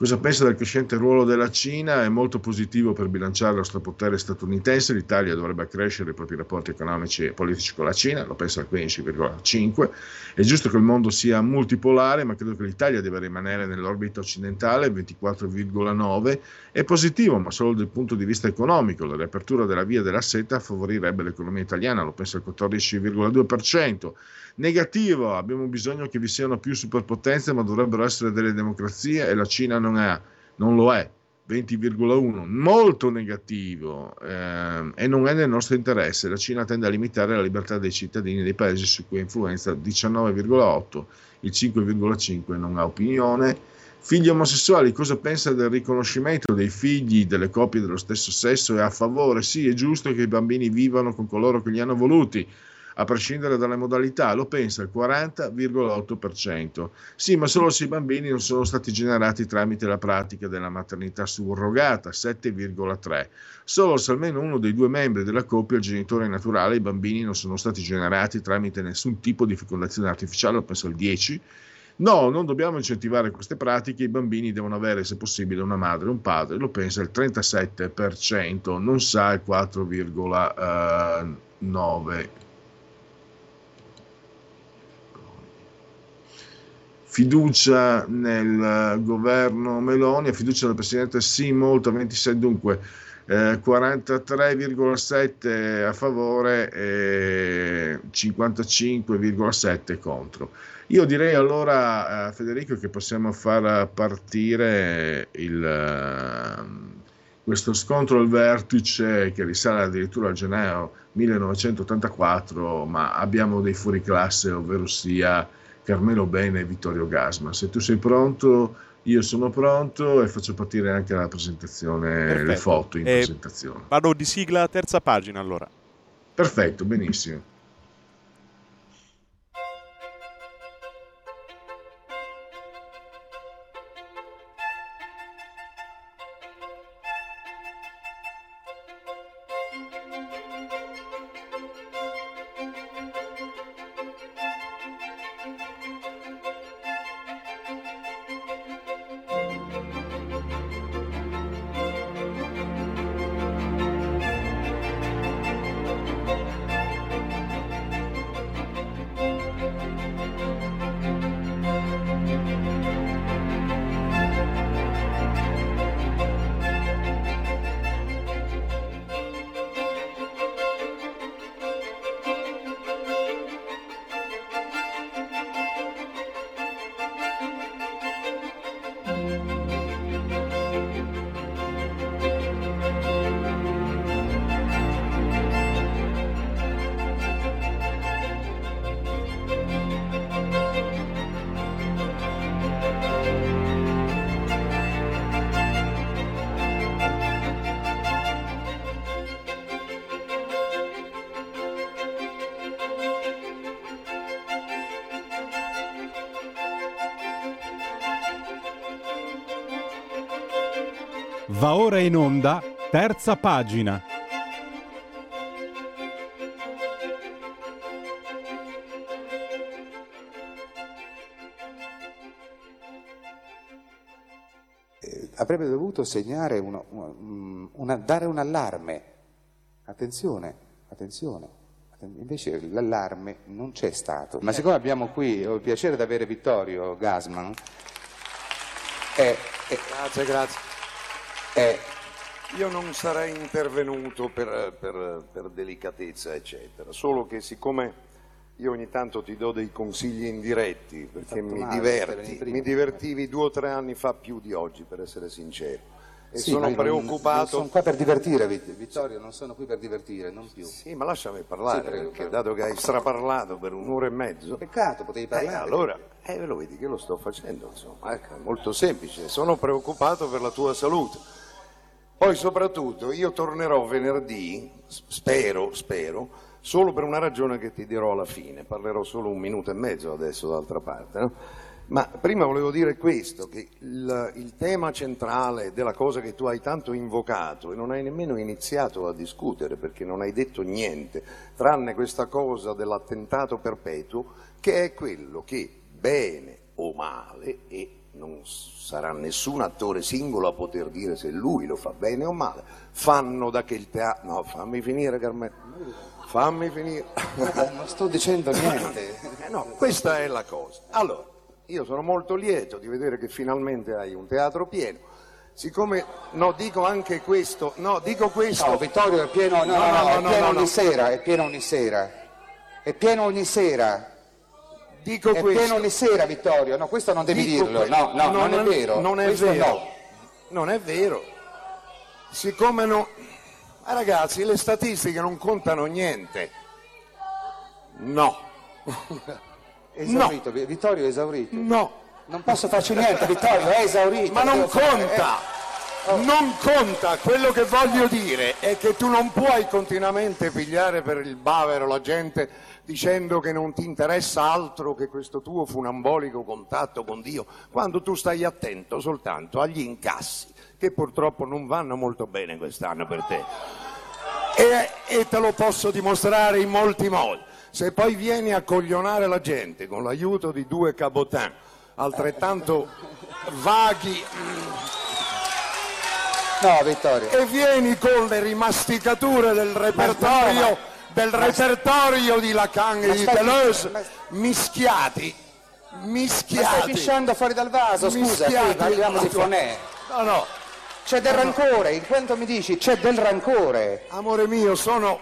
Cosa pensa del crescente ruolo della Cina? È molto positivo per bilanciare lo strapotere statunitense. L'Italia dovrebbe accrescere i propri rapporti economici e politici con la Cina, lo pensa al 15,5. È giusto che il mondo sia multipolare, ma credo che l'Italia deve rimanere nell'orbita occidentale, 24,9. È positivo, ma solo dal punto di vista economico. La riapertura della via della seta favorirebbe l'economia italiana, lo pensa il 14,2%. Negativo, abbiamo bisogno che vi siano più superpotenze, ma dovrebbero essere delle democrazie e la Cina non, è, non lo è. 20,1 molto negativo eh, e non è nel nostro interesse. La Cina tende a limitare la libertà dei cittadini dei paesi su cui influenza 19,8, il 5,5 non ha opinione. Figli omosessuali, cosa pensa del riconoscimento dei figli delle coppie dello stesso sesso? È a favore? Sì, è giusto che i bambini vivano con coloro che li hanno voluti a prescindere dalle modalità, lo pensa il 40,8%. Sì, ma solo se i bambini non sono stati generati tramite la pratica della maternità surrogata, 7,3%. Solo se almeno uno dei due membri della coppia, il genitore naturale, i bambini non sono stati generati tramite nessun tipo di fecondazione artificiale, lo pensa il 10%. No, non dobbiamo incentivare queste pratiche, i bambini devono avere, se possibile, una madre e un padre, lo pensa il 37%, non sa il 4,9%. Fiducia nel governo Meloni, fiducia nel presidente sì, molto, 26 dunque. Eh, 43,7 a favore e 55,7 contro. Io direi allora, eh, Federico, che possiamo far partire il, eh, questo scontro al vertice che risale addirittura a gennaio 1984, ma abbiamo dei fuoriclasse, ovvero sia Carmelo Bene e Vittorio Gasma. Se tu sei pronto, io sono pronto e faccio partire anche la presentazione, Perfetto. le foto in eh, presentazione.
Vado di sigla terza pagina allora.
Perfetto, benissimo.
Terza pagina.
Eh, avrebbe dovuto segnare uno, una, dare un allarme. Attenzione, attenzione. Invece l'allarme non c'è stato. Ma siccome abbiamo qui, ho il piacere di avere Vittorio Gasman.
È, è, grazie, grazie. Eh, io non sarei intervenuto per, per, per, delicatezza, eccetera, solo che siccome io ogni tanto ti do dei consigli indiretti, perché mi diverti, mi divertivi due o tre anni fa più di oggi, per essere sincero. E sì, sono preoccupato. Non,
sono qua per divertire, Vittorio, non sono qui per divertire, non più.
Sì, ma lasciami parlare, sì, prego, perché dato che hai straparlato per un'ora e mezzo.
Peccato, potevi parlare.
Eh, allora, eh, lo vedi che lo sto facendo, insomma, ecco, molto semplice. Sono preoccupato per la tua salute. Poi soprattutto io tornerò venerdì, spero, spero, solo per una ragione che ti dirò alla fine, parlerò solo un minuto e mezzo adesso d'altra parte. No? Ma prima volevo dire questo, che il, il, tema centrale della cosa che tu hai tanto invocato e non hai nemmeno iniziato a discutere perché non hai detto niente, tranne questa cosa dell'attentato perpetuo, che è quello che bene
o male e non sarà nessun attore singolo a poter dire se lui lo fa bene o male. Fanno da che il teatro... No, fammi finire Carmelo. Fammi finire.
Non sto dicendo niente.
Eh no, questa è la cosa. Allora, io sono molto lieto di vedere che finalmente hai un teatro pieno. Siccome, no, dico anche questo, no, dico questo.
No, Vittorio è pieno, no, no, no, è pieno ogni sera, è pieno ogni sera. È pieno ogni sera.
Dico
è
questo.
pieno ogni sera, Vittorio. No, questo non devi
Dico
dirlo.
que-
No, no, non, è vero.
Non è
Questo
vero.
no.
Non è vero. Siccome no... Ma ragazzi, le statistiche non contano niente. No. [LAUGHS]
Esaurito, Vittorio è esaurito.
No.
Non posso farci niente, Vittorio, è esaurito.
Ma non conta!
Oh.
Non conta! Quello che voglio dire è che tu non puoi continuamente pigliare per il bavero la gente dicendo che non ti interessa altro che questo tuo funambolico contatto con Dio, quando tu stai attento soltanto agli incassi, che purtroppo non vanno molto bene quest'anno per te. E, e te lo posso dimostrare in molti modi. Se poi vieni a coglionare la gente con l'aiuto di due cabotin altrettanto vaghi
No, Vittorio.
e vieni con le rimasticature del repertorio, del repertorio di Lacan e di Deleuze
ma-
mischiati,
Ma stai
mischiati.
pisciando fuori dal vaso, scusa, qui
Mischiati.
parliamo di Fonè.
No, no,
C'è del rancore, in quanto mi dici c'è del rancore.
amore mio, sono,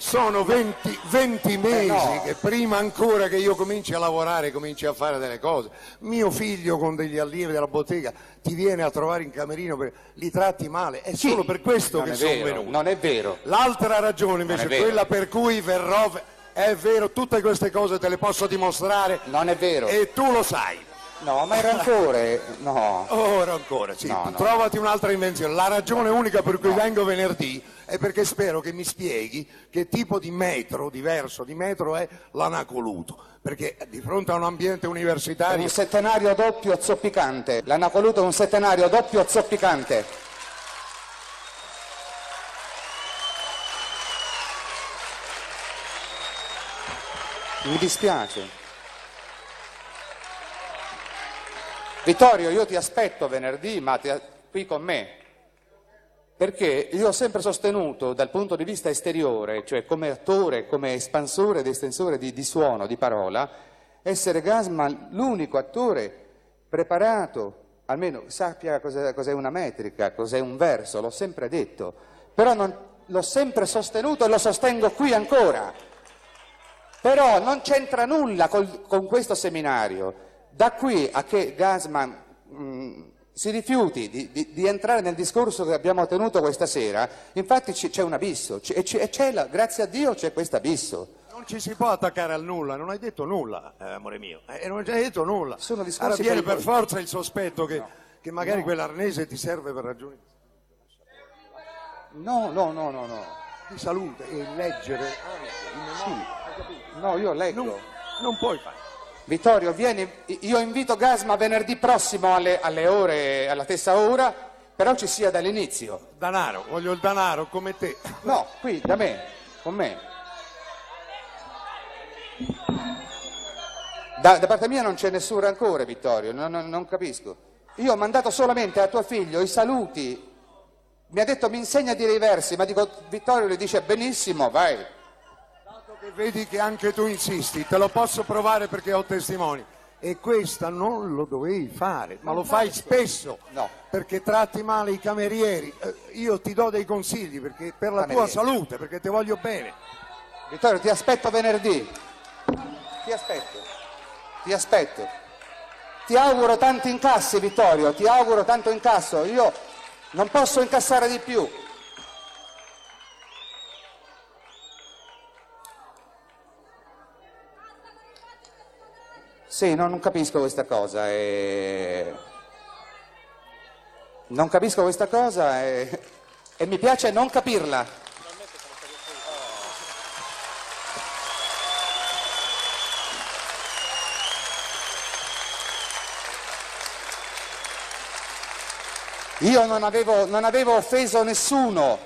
sono 20, 20 mesi
Eh, no.
che prima ancora che io cominci a lavorare, cominci a fare delle cose. Mio figlio con degli allievi della bottega ti viene a trovare in camerino, per- li tratti male, è solo per questo che sono
vero,
venuti.
non è vero.
L'altra ragione invece,
è
quella per cui verrò, è vero, tutte queste cose te le posso dimostrare
Non è vero.
e tu lo sai.
No, ma il rancore, no.
Ora ancora, sì,
No, no.
trovati un'altra invenzione. La ragione unica per cui vengo venerdì è perché spero che mi spieghi che tipo di metro diverso di metro è l'anacoluto. Perché di fronte a un ambiente
È
universitario
un settenario doppio zoppicante. L'anacoluto è un settenario doppio zoppicante. Mi dispiace. Vittorio, io ti aspetto venerdì, ma ti- qui con me. Perché io ho sempre sostenuto dal punto di vista esteriore, cioè come attore, come espansore ed estensore di, di suono, di parola, essere Gasman l'unico attore preparato, almeno sappia cos'è, cos'è una metrica, cos'è un verso, l'ho sempre detto, però non- l'ho sempre sostenuto e lo sostengo qui ancora. Però non c'entra nulla col- con questo seminario. Da qui a che Gasman mh, si rifiuti di, di- di entrare nel discorso che abbiamo tenuto questa sera, infatti c'è un abisso, c'è, c'è la- grazie a Dio c'è questo abisso.
non ci si può attaccare al nulla, non hai detto nulla, eh, amore mio, eh, non hai detto nulla.
Sono discorsi
Allora viene per
pericolosi.
forza il sospetto che, che magari quell'arnese ti serve per ragioni
No, no, no, no, no.
di salute e leggere capito?
No, io leggo.
Non, non puoi fare.
Vittorio, vieni, io invito Gasma venerdì prossimo alle, alle ore, alla stessa ora, però ci sia dall'inizio.
Danaro, voglio il danaro come te.
No, qui, da me, con me. Da, da parte mia non c'è nessun rancore, Vittorio, non, non- non capisco. Io ho mandato solamente a tuo figlio i saluti. Mi ha detto mi insegna a dire i versi, ma dico Vittorio le dice benissimo, vai.
Che vedi che anche tu insisti, te lo posso provare perché ho testimoni. E questa non lo dovevi fare, ma lo fai spesso.
No.
Perché tratti male i camerieri. Eh, Io ti do dei consigli perché per la tua
Camerieri.
salute, perché ti voglio bene.
Vittorio, ti aspetto venerdì. Ti aspetto. Ti aspetto. Ti auguro tanti incassi, Vittorio, ti auguro tanto incasso. Io non posso incassare di più. Sì, no, non capisco questa cosa. e- Non capisco questa cosa e... e mi piace non capirla. Io non avevo, non avevo offeso nessuno,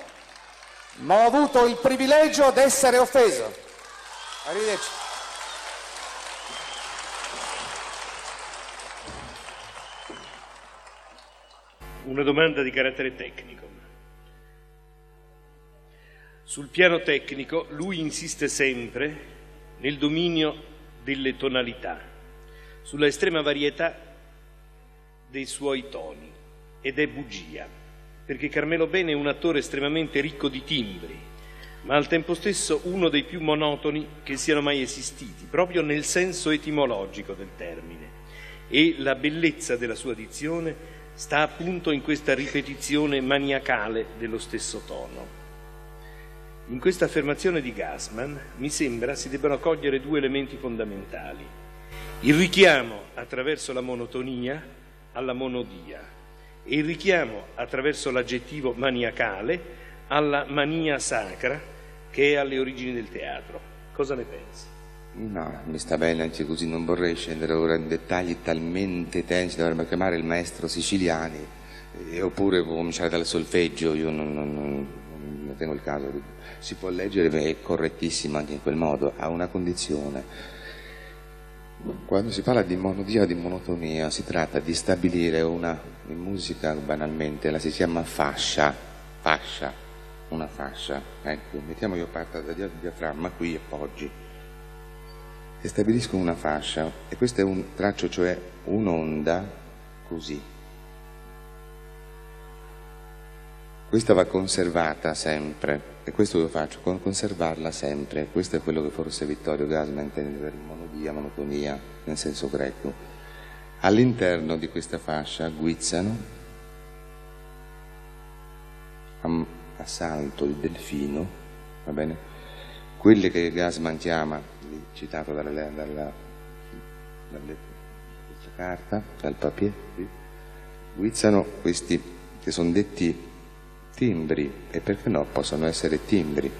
ma ho avuto il privilegio di essere offeso. Arrivederci.
Una domanda di carattere tecnico. Sul piano tecnico lui insiste sempre nel dominio delle tonalità, sulla estrema varietà dei suoi toni ed è bugia, perché Carmelo Bene è un attore estremamente ricco di timbri, ma al tempo stesso uno dei più monotoni che siano mai esistiti, proprio nel senso etimologico del termine. E la bellezza della sua dizione sta appunto in questa ripetizione maniacale dello stesso tono. In questa affermazione di Gassman, mi sembra, si debbano cogliere due elementi fondamentali. Il richiamo attraverso la monotonia alla monodia e il richiamo attraverso l'aggettivo maniacale alla mania sacra che è alle origini del teatro. Cosa ne pensi?
No, mi sta bene anche così, non vorrei scendere ora in dettagli talmente tensi, dovremmo chiamare il maestro Siciliani, eh, oppure cominciare dal solfeggio, io non, non, non, non tengo il caso si può leggere, è correttissimo anche in quel modo, ha una condizione. Quando si parla di monodia o di monotonia si tratta di stabilire una, in musica banalmente la si chiama fascia, fascia, una fascia, ecco, mettiamo io parto dal diaframma qui e poggi, e stabilisco una fascia, e questo è un traccio, cioè un'onda così. Questa va conservata sempre, e questo lo faccio, con conservarla sempre. Questo è quello che forse Vittorio Gasma intende per monodia, monotonia, nel senso greco. All'interno di questa fascia guizzano a salto il delfino, va bene? Quelle che Gasman chiama, citato dalla, dalla, dalla carta, dal papier, guizzano questi che sono detti timbri e perché no possono essere timbri.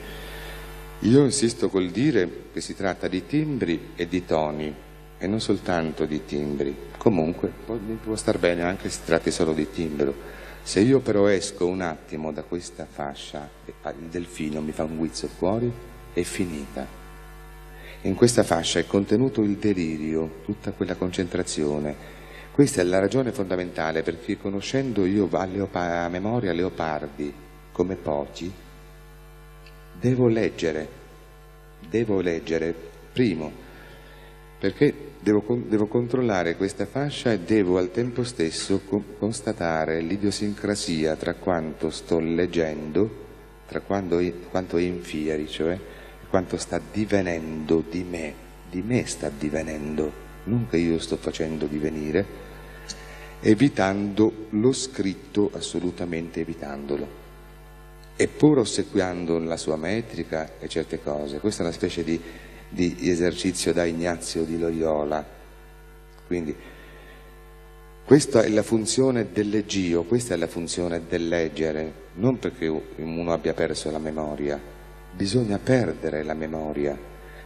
Io insisto col dire che si tratta di timbri e di toni e non soltanto di timbri. Comunque mi può star bene anche se si tratti solo di timbro. Se io però esco un attimo da questa fascia, il delfino mi fa un guizzo fuori, è finita. In questa fascia è contenuto il delirio, tutta quella concentrazione, questa è la ragione fondamentale perché conoscendo io a, Leopa- a memoria Leopardi come pochi, devo leggere, devo leggere, primo, perché devo, devo, controllare questa fascia e devo al tempo stesso co- constatare l'idiosincrasia tra quanto sto leggendo, tra quanto, quanto è in fieri, cioè quanto sta divenendo di me, di me sta divenendo, non che io sto facendo divenire, evitando lo scritto, assolutamente evitandolo, e pur ossequiando la sua metrica e certe cose. Questa è una specie di, di esercizio da Ignazio di Loyola. Quindi, questa è la funzione del leggio, questa è la funzione del leggere, non perché uno abbia perso la memoria, bisogna perdere la memoria,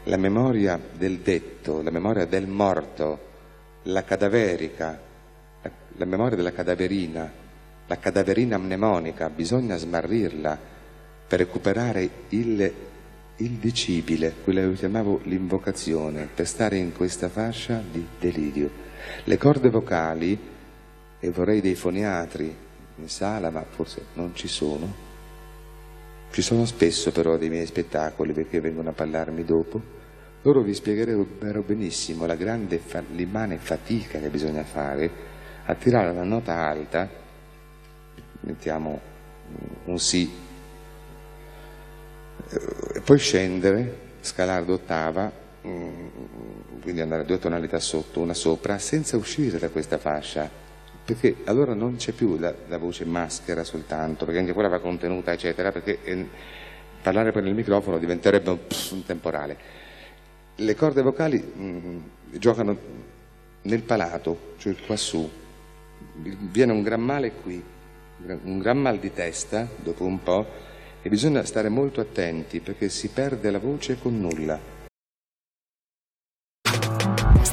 la memoria del detto, la memoria del morto, la cadaverica, la memoria della cadaverina, la cadaverina mnemonica, bisogna smarrirla per recuperare il, il quello che chiamavo l'invocazione, per stare in questa fascia di delirio. Le corde vocali, e vorrei dei foniatri in sala, ma forse non ci sono, ci sono spesso però dei miei spettacoli perché vengono a parlarmi dopo, loro vi spiegherebbero benissimo la grande, l'immane fatica che bisogna fare a tirare la nota alta, mettiamo un Si, eh, e poi scendere, scalare d'ottava, mm, quindi andare due tonalità sotto, una sopra, senza uscire da questa fascia, perché allora non c'è più la, la voce maschera soltanto, perché anche quella va contenuta, eccetera, perché eh, parlare per il microfono diventerebbe un, pss, un temporale. Le corde vocali mh, mm, giocano nel palato, cioè qua su, viene un gran male qui, un gran mal di testa dopo un po' e bisogna stare molto attenti perché si perde la voce con nulla.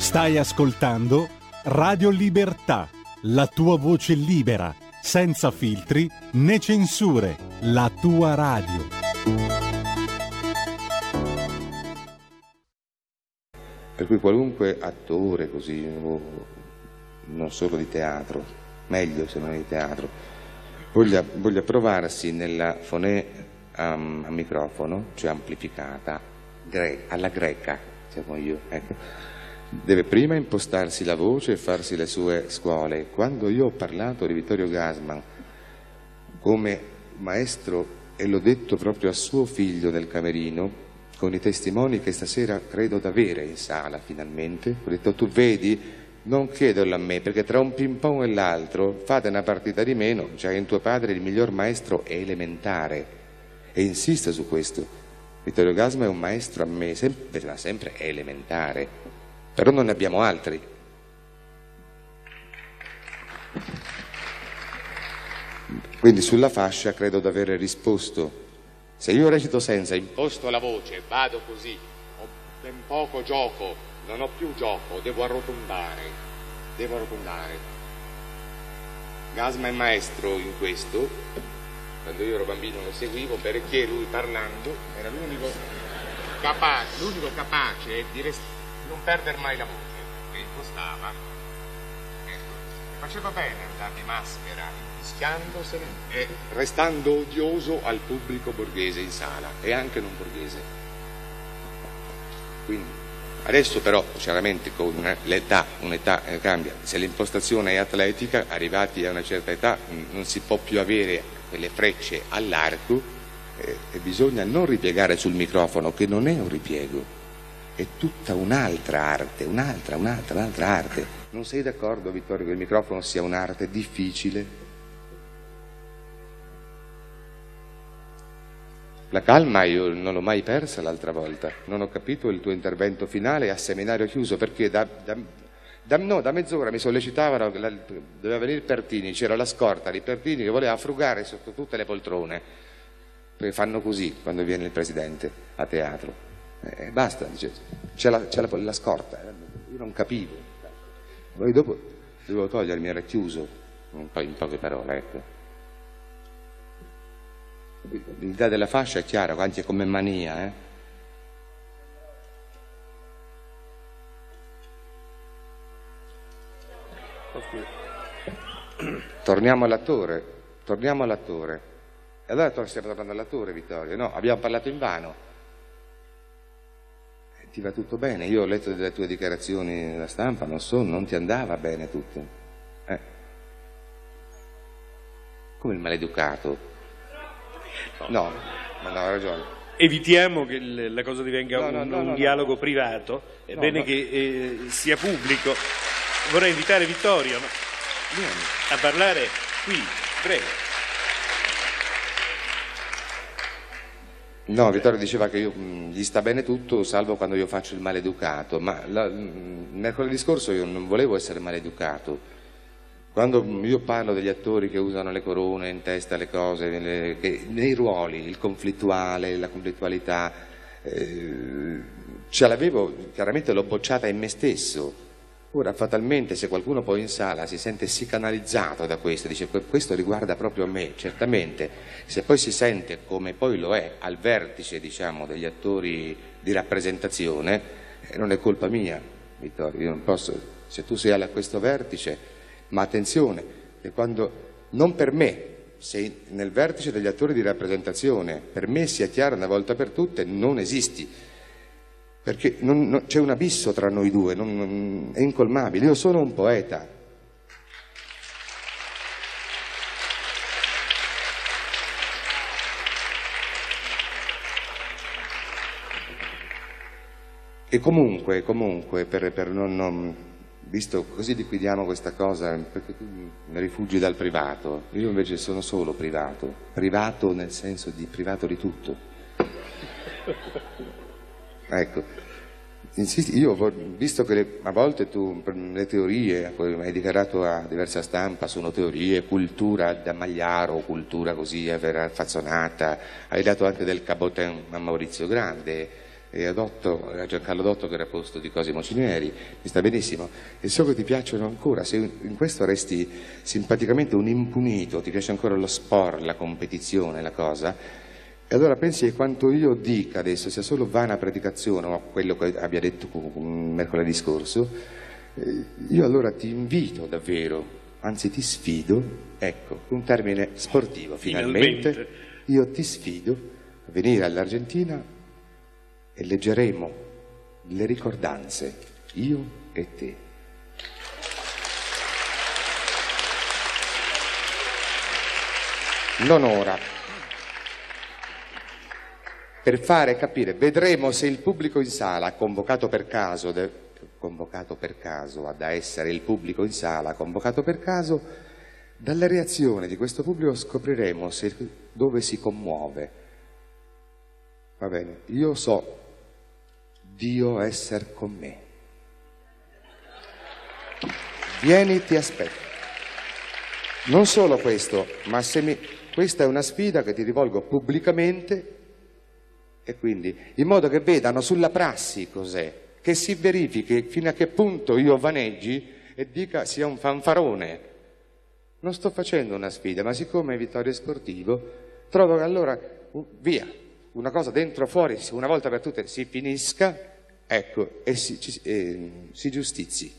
Stai ascoltando Radio Libertà, la tua voce libera, senza filtri né censure, la tua radio.
Per cui qualunque attore così, non solo di teatro, meglio se non di teatro, voglia, voglia provarsi nella fonè um, a microfono, cioè amplificata, gre- alla greca, siamo io, ecco deve prima impostarsi la voce e farsi le sue scuole. Quando io ho parlato di Vittorio Gasman come maestro e l'ho detto proprio a suo figlio nel camerino, con i testimoni che stasera credo d'avere in sala finalmente, ho detto tu vedi, non chiederlo a me, perché tra un ping pong e l'altro fate una partita di meno, cioè in tuo padre il miglior maestro è elementare. E insisto su questo. Vittorio Gasman è un maestro a me, sempre, sempre elementare però non ne abbiamo altri. Quindi sulla fascia credo di avere risposto. Se io recito senza, imposto la voce, vado così, ho ben poco gioco, non ho più gioco, devo arrotondare, devo arrotondare. Gasma è maestro in questo, quando io ero bambino lo seguivo perché lui parlando era l'unico capace, l'unico capace di restare non perdere mai la voce, che impostava. Ecco, faceva bene andare di maschera, fischiandosene e restando odioso al pubblico borghese in sala e anche non borghese. Quindi, adesso però, chiaramente con l'età, un'età eh, cambia, se l'impostazione è atletica, arrivati a una certa età non si può più avere quelle frecce all'arco eh, e bisogna non ripiegare sul microfono, che non è un ripiego, è tutta un'altra arte, un'altra, un'altra, un'altra arte. Non sei d'accordo, Vittorio, che il microfono sia un'arte difficile? La calma io non l'ho mai persa l'altra volta, non ho capito il tuo intervento finale a seminario chiuso perché da, da, da, no, da mezz'ora mi sollecitavano, la, doveva venire Pertini, c'era la scorta di Pertini che voleva frugare sotto tutte le poltrone, perché fanno così quando viene il presidente a teatro. Eh, basta, dice, c'è, la, la, la, scorta, io non capivo. Poi dopo dovevo togliermi, era chiuso, po' in poche parole, ecco. L'idea della fascia è chiara, anche come mania, eh. Torniamo all'attore, torniamo all'attore. E allora stiamo tornando all'attore, Vittorio. No, abbiamo parlato in vano ti va tutto bene. Io ho letto delle tue dichiarazioni nella stampa, non so, non ti andava bene tutto. Eh. Come il maleducato. No, ma no, ha ragione.
Evitiamo che la cosa divenga no, un, no, no, un dialogo privato, è bene che eh, sia pubblico. Vorrei invitare Vittorio a parlare qui, prego.
No, Vittorio diceva che io, gli sta bene tutto, salvo quando io faccio il maleducato, ma la, mercoledì scorso io non volevo essere maleducato. Quando io parlo degli attori che usano le corone in testa, le cose, le, che, nei ruoli, il conflittuale, la conflittualità, eh, ce l'avevo, chiaramente l'ho bocciata in me stesso, Ora, fatalmente, se qualcuno poi in sala si sente sì canalizzato da questo, dice questo riguarda proprio me, certamente, se poi si sente come poi lo è al vertice, diciamo, degli attori di rappresentazione, eh, non è colpa mia, Vittorio, io non posso, se tu sei a questo vertice, ma attenzione, che quando, non per me, se nel vertice degli attori di rappresentazione, per me sia chiaro una volta per tutte, non esisti perché non, non, c'è un abisso tra noi due, non, è incolmabile. Io sono un poeta. E comunque, comunque, per, per non, visto così liquidiamo questa cosa, perché tu mi rifugi dal privato, io invece sono solo privato, privato nel senso di privato di tutto. Ecco, insisti, io visto che le, a volte tu le teorie, hai dichiarato a diversa stampa, sono teorie, cultura da Magliaro, cultura così affazzonata, hai dato anche del cabotin a Maurizio Grande, e a, Dotto, a Giancarlo Dotto che era posto di Cosimo Cinieri, mi sta benissimo, e so che ti piacciono ancora, se in questo resti simpaticamente un impunito, ti piace ancora lo sport, la competizione, la cosa, e allora pensi che quanto io dica adesso sia solo vana predicazione o quello che abbia detto mercoledì scorso, eh, io allora ti invito davvero, anzi ti sfido, ecco, un termine sportivo finalmente, finalmente. io ti sfido a venire all'Argentina e leggeremo le ricordanze, io e te. Non ora, per fare capire, vedremo se il pubblico in sala, convocato per caso, convocato per caso da essere il pubblico in sala, convocato per caso, dalla reazione di questo pubblico scopriremo se, dove si commuove. Va bene, io so Dio essere con me. Vieni, ti aspetto. Non solo questo, ma se mi... questa è una sfida che ti rivolgo pubblicamente e quindi, in modo che vedano sulla prassi cos'è, che si verifichi fino a che punto io vaneggi e dica sia un fanfarone. Non sto facendo una sfida, ma siccome è vittorio sportivo, trovo che allora, via, una cosa dentro fuori, una volta per tutte si finisca, ecco, e si, ci, eh, si giustizi.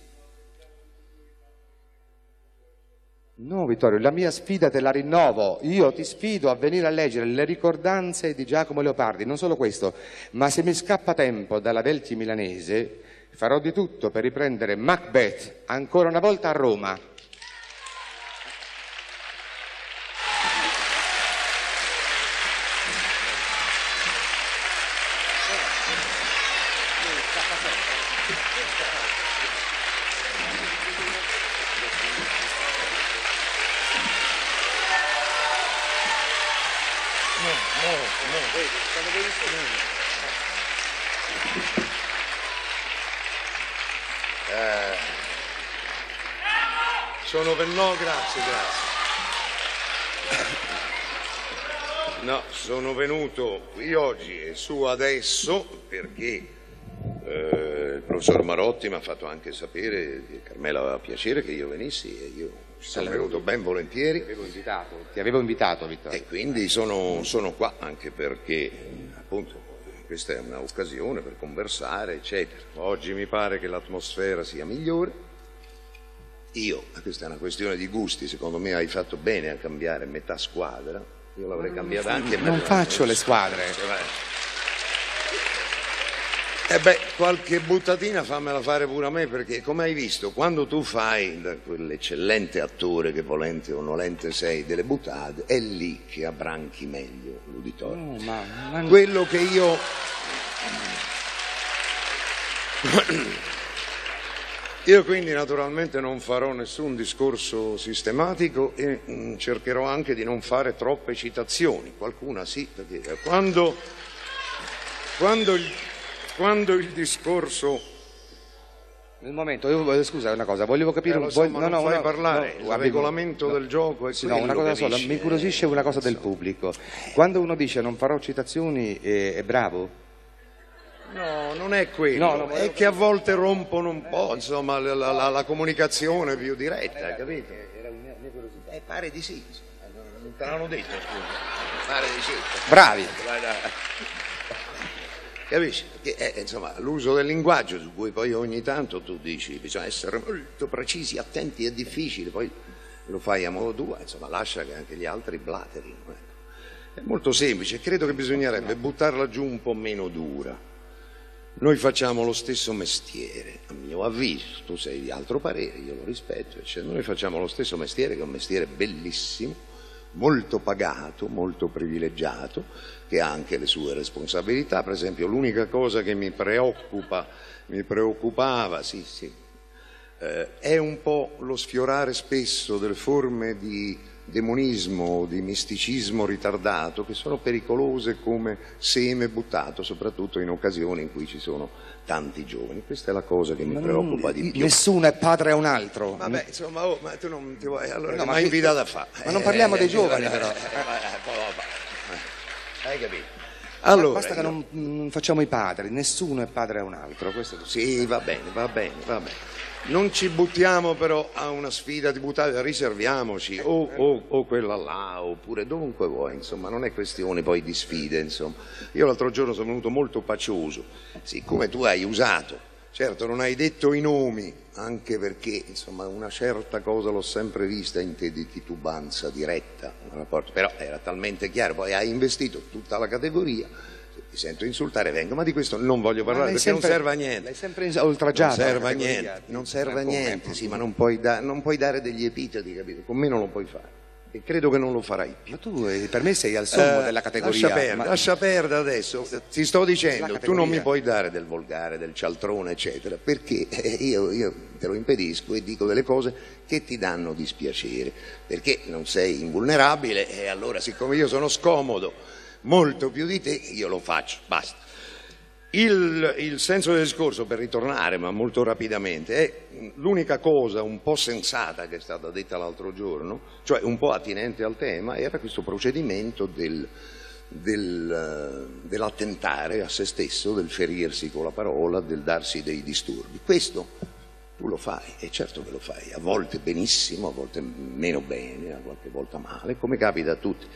No, Vittorio, la mia sfida te la rinnovo. Io ti sfido a venire a leggere le ricordanze di Giacomo Leopardi. Non solo questo, ma se mi scappa tempo dalla Velti milanese, farò di tutto per riprendere Macbeth ancora una volta a Roma.
Sono per no, grazie, grazie. No, sono venuto qui oggi e su adesso perché eh, il professor Marotti mi ha fatto anche sapere che Carmela aveva piacere che io venissi e io sono venuto ben volentieri.
Ti avevo invitato, ti avevo invitato Vittorio.
E quindi sono, sono qua anche perché appunto questa è un'occasione per conversare, eccetera. Oggi mi pare che l'atmosfera sia migliore io, questa è una questione di gusti, secondo me hai fatto bene a cambiare metà squadra, io l'avrei cambiata anche
Non faccio le squadre.
E eh beh, qualche buttatina fammela fare pure a me, perché come hai visto, quando tu fai da quell'eccellente attore che volente o nolente sei delle buttate, è lì che abbranchi meglio l'uditorio. No, ma, ma... Quello che io... [CLEARS THROAT] Io quindi naturalmente non farò nessun discorso sistematico e mh, mm, cercherò anche di non fare troppe citazioni, qualcuna sì, perché quando, quando, il, quando il discorso
nel momento, io scusa una cosa, volevo capire
eh, so, no, no, fai no, parlare, no, il regolamento no, del gioco è sì, no,
una cosa sola, mi incuriosisce una cosa del pubblico. Quando uno dice non farò citazioni è, è bravo?
No, non è quello,
No,
è che a volte rompono un po', insomma, la, la- la- comunicazione più diretta, capito? Eh, pare di sì, non te l'hanno detto, scusa. Pare di sì.
Bravi.
Capisci? Che, eh, insomma, l'uso del linguaggio su cui poi ogni tanto tu dici bisogna essere molto precisi, attenti, è difficile, poi lo fai a modo tuo, insomma, lascia che anche gli altri blaterino. ecco. È molto semplice, credo che bisognerebbe buttarla giù un po' meno dura. Noi facciamo lo stesso mestiere, a mio avviso, tu sei di altro parere, io lo rispetto, eccetera. noi facciamo lo stesso mestiere che è un mestiere bellissimo, molto pagato, molto privilegiato, che ha anche le sue responsabilità. Per esempio, l'unica cosa che mi preoccupa, mi preoccupava, sì, sì, eh, è un po' lo sfiorare spesso delle forme di demonismo, di misticismo ritardato, che sono pericolose come seme buttato, soprattutto in occasioni in cui ci sono tanti giovani. Questa è la cosa che mi preoccupa di più.
Nessuno è padre a un altro.
Vabbè, insomma, oh, ma tu non ti vuoi... Allora,
No, ma
hai
che-
invitato a fare.
ma non parliamo dei
eh,
giovani,
eh,
però.
eh, eh, eh, Hai capito? Allora,
Basta che non, non facciamo i padri, nessuno è padre a un altro. Questo.
Sì, va bene, va bene, va bene. Non ci buttiamo però a una sfida di buttare, riserviamoci o, o- o quella là oppure dovunque vuoi, insomma, non è questione poi di sfide, insomma. Io l'altro giorno sono venuto molto pacioso, siccome tu hai usato, certo non hai detto i nomi, anche perché insomma una certa cosa l'ho sempre vista in te di titubanza diretta, però era talmente chiaro, poi hai investito tutta la categoria, ti sento insultare vengo, ma di questo non voglio parlare perché
sempre-
non serve a niente.
L'hai sempre oltraggiato.
Non serve a niente, non serve a niente, sì, ma non puoi, da- non puoi dare degli epiteti, capito? Con me non lo puoi fare. E credo che non lo farai più.
Ma tu eh, per me sei al sommo
Eh,
della categoria.
Lascia perdere,
ma-
lascia perdere adesso. Ti sto dicendo, tu non mi puoi dare del volgare, del cialtrone, eccetera, perché eh, io, io te lo impedisco e dico delle cose che ti danno dispiacere, perché non sei invulnerabile e allora siccome io sono scomodo molto più di te, io lo faccio, basta. Il, il senso del discorso, per ritornare, ma molto rapidamente, è l'unica cosa un po' sensata che è stata detta l'altro giorno, cioè un po' attinente al tema, era questo procedimento del, del, eh, dell'attentare a se stesso, del ferirsi con la parola, del darsi dei disturbi. Questo tu lo fai, e certo che lo fai, a volte benissimo, a volte meno bene, a qualche volta male, come capita a tutti.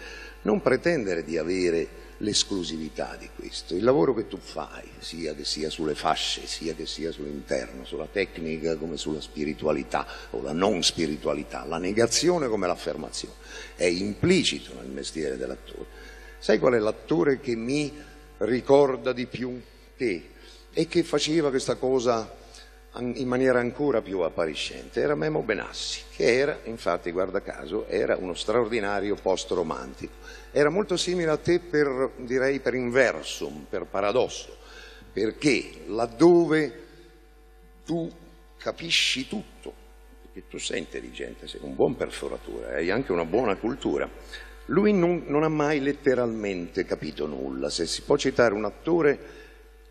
Non pretendere di avere l'esclusività di questo. Il lavoro che tu fai, sia che sia sulle fasce, sia che sia sull'interno, sulla tecnica come sulla spiritualità o la non spiritualità, la negazione come l'affermazione, è implicito nel mestiere dell'attore. Sai qual è l'attore che mi ricorda di più te e che faceva questa cosa in maniera ancora più appariscente? Era Memo Benassi, che era, infatti, guarda caso, era uno straordinario post-romantico. Era molto simile a te per, direi, per inversum, per paradosso, perché laddove tu capisci tutto, perché tu sei intelligente, sei un buon perforatore, hai anche una buona cultura. Lui non, non ha mai letteralmente capito nulla. Se si può citare un attore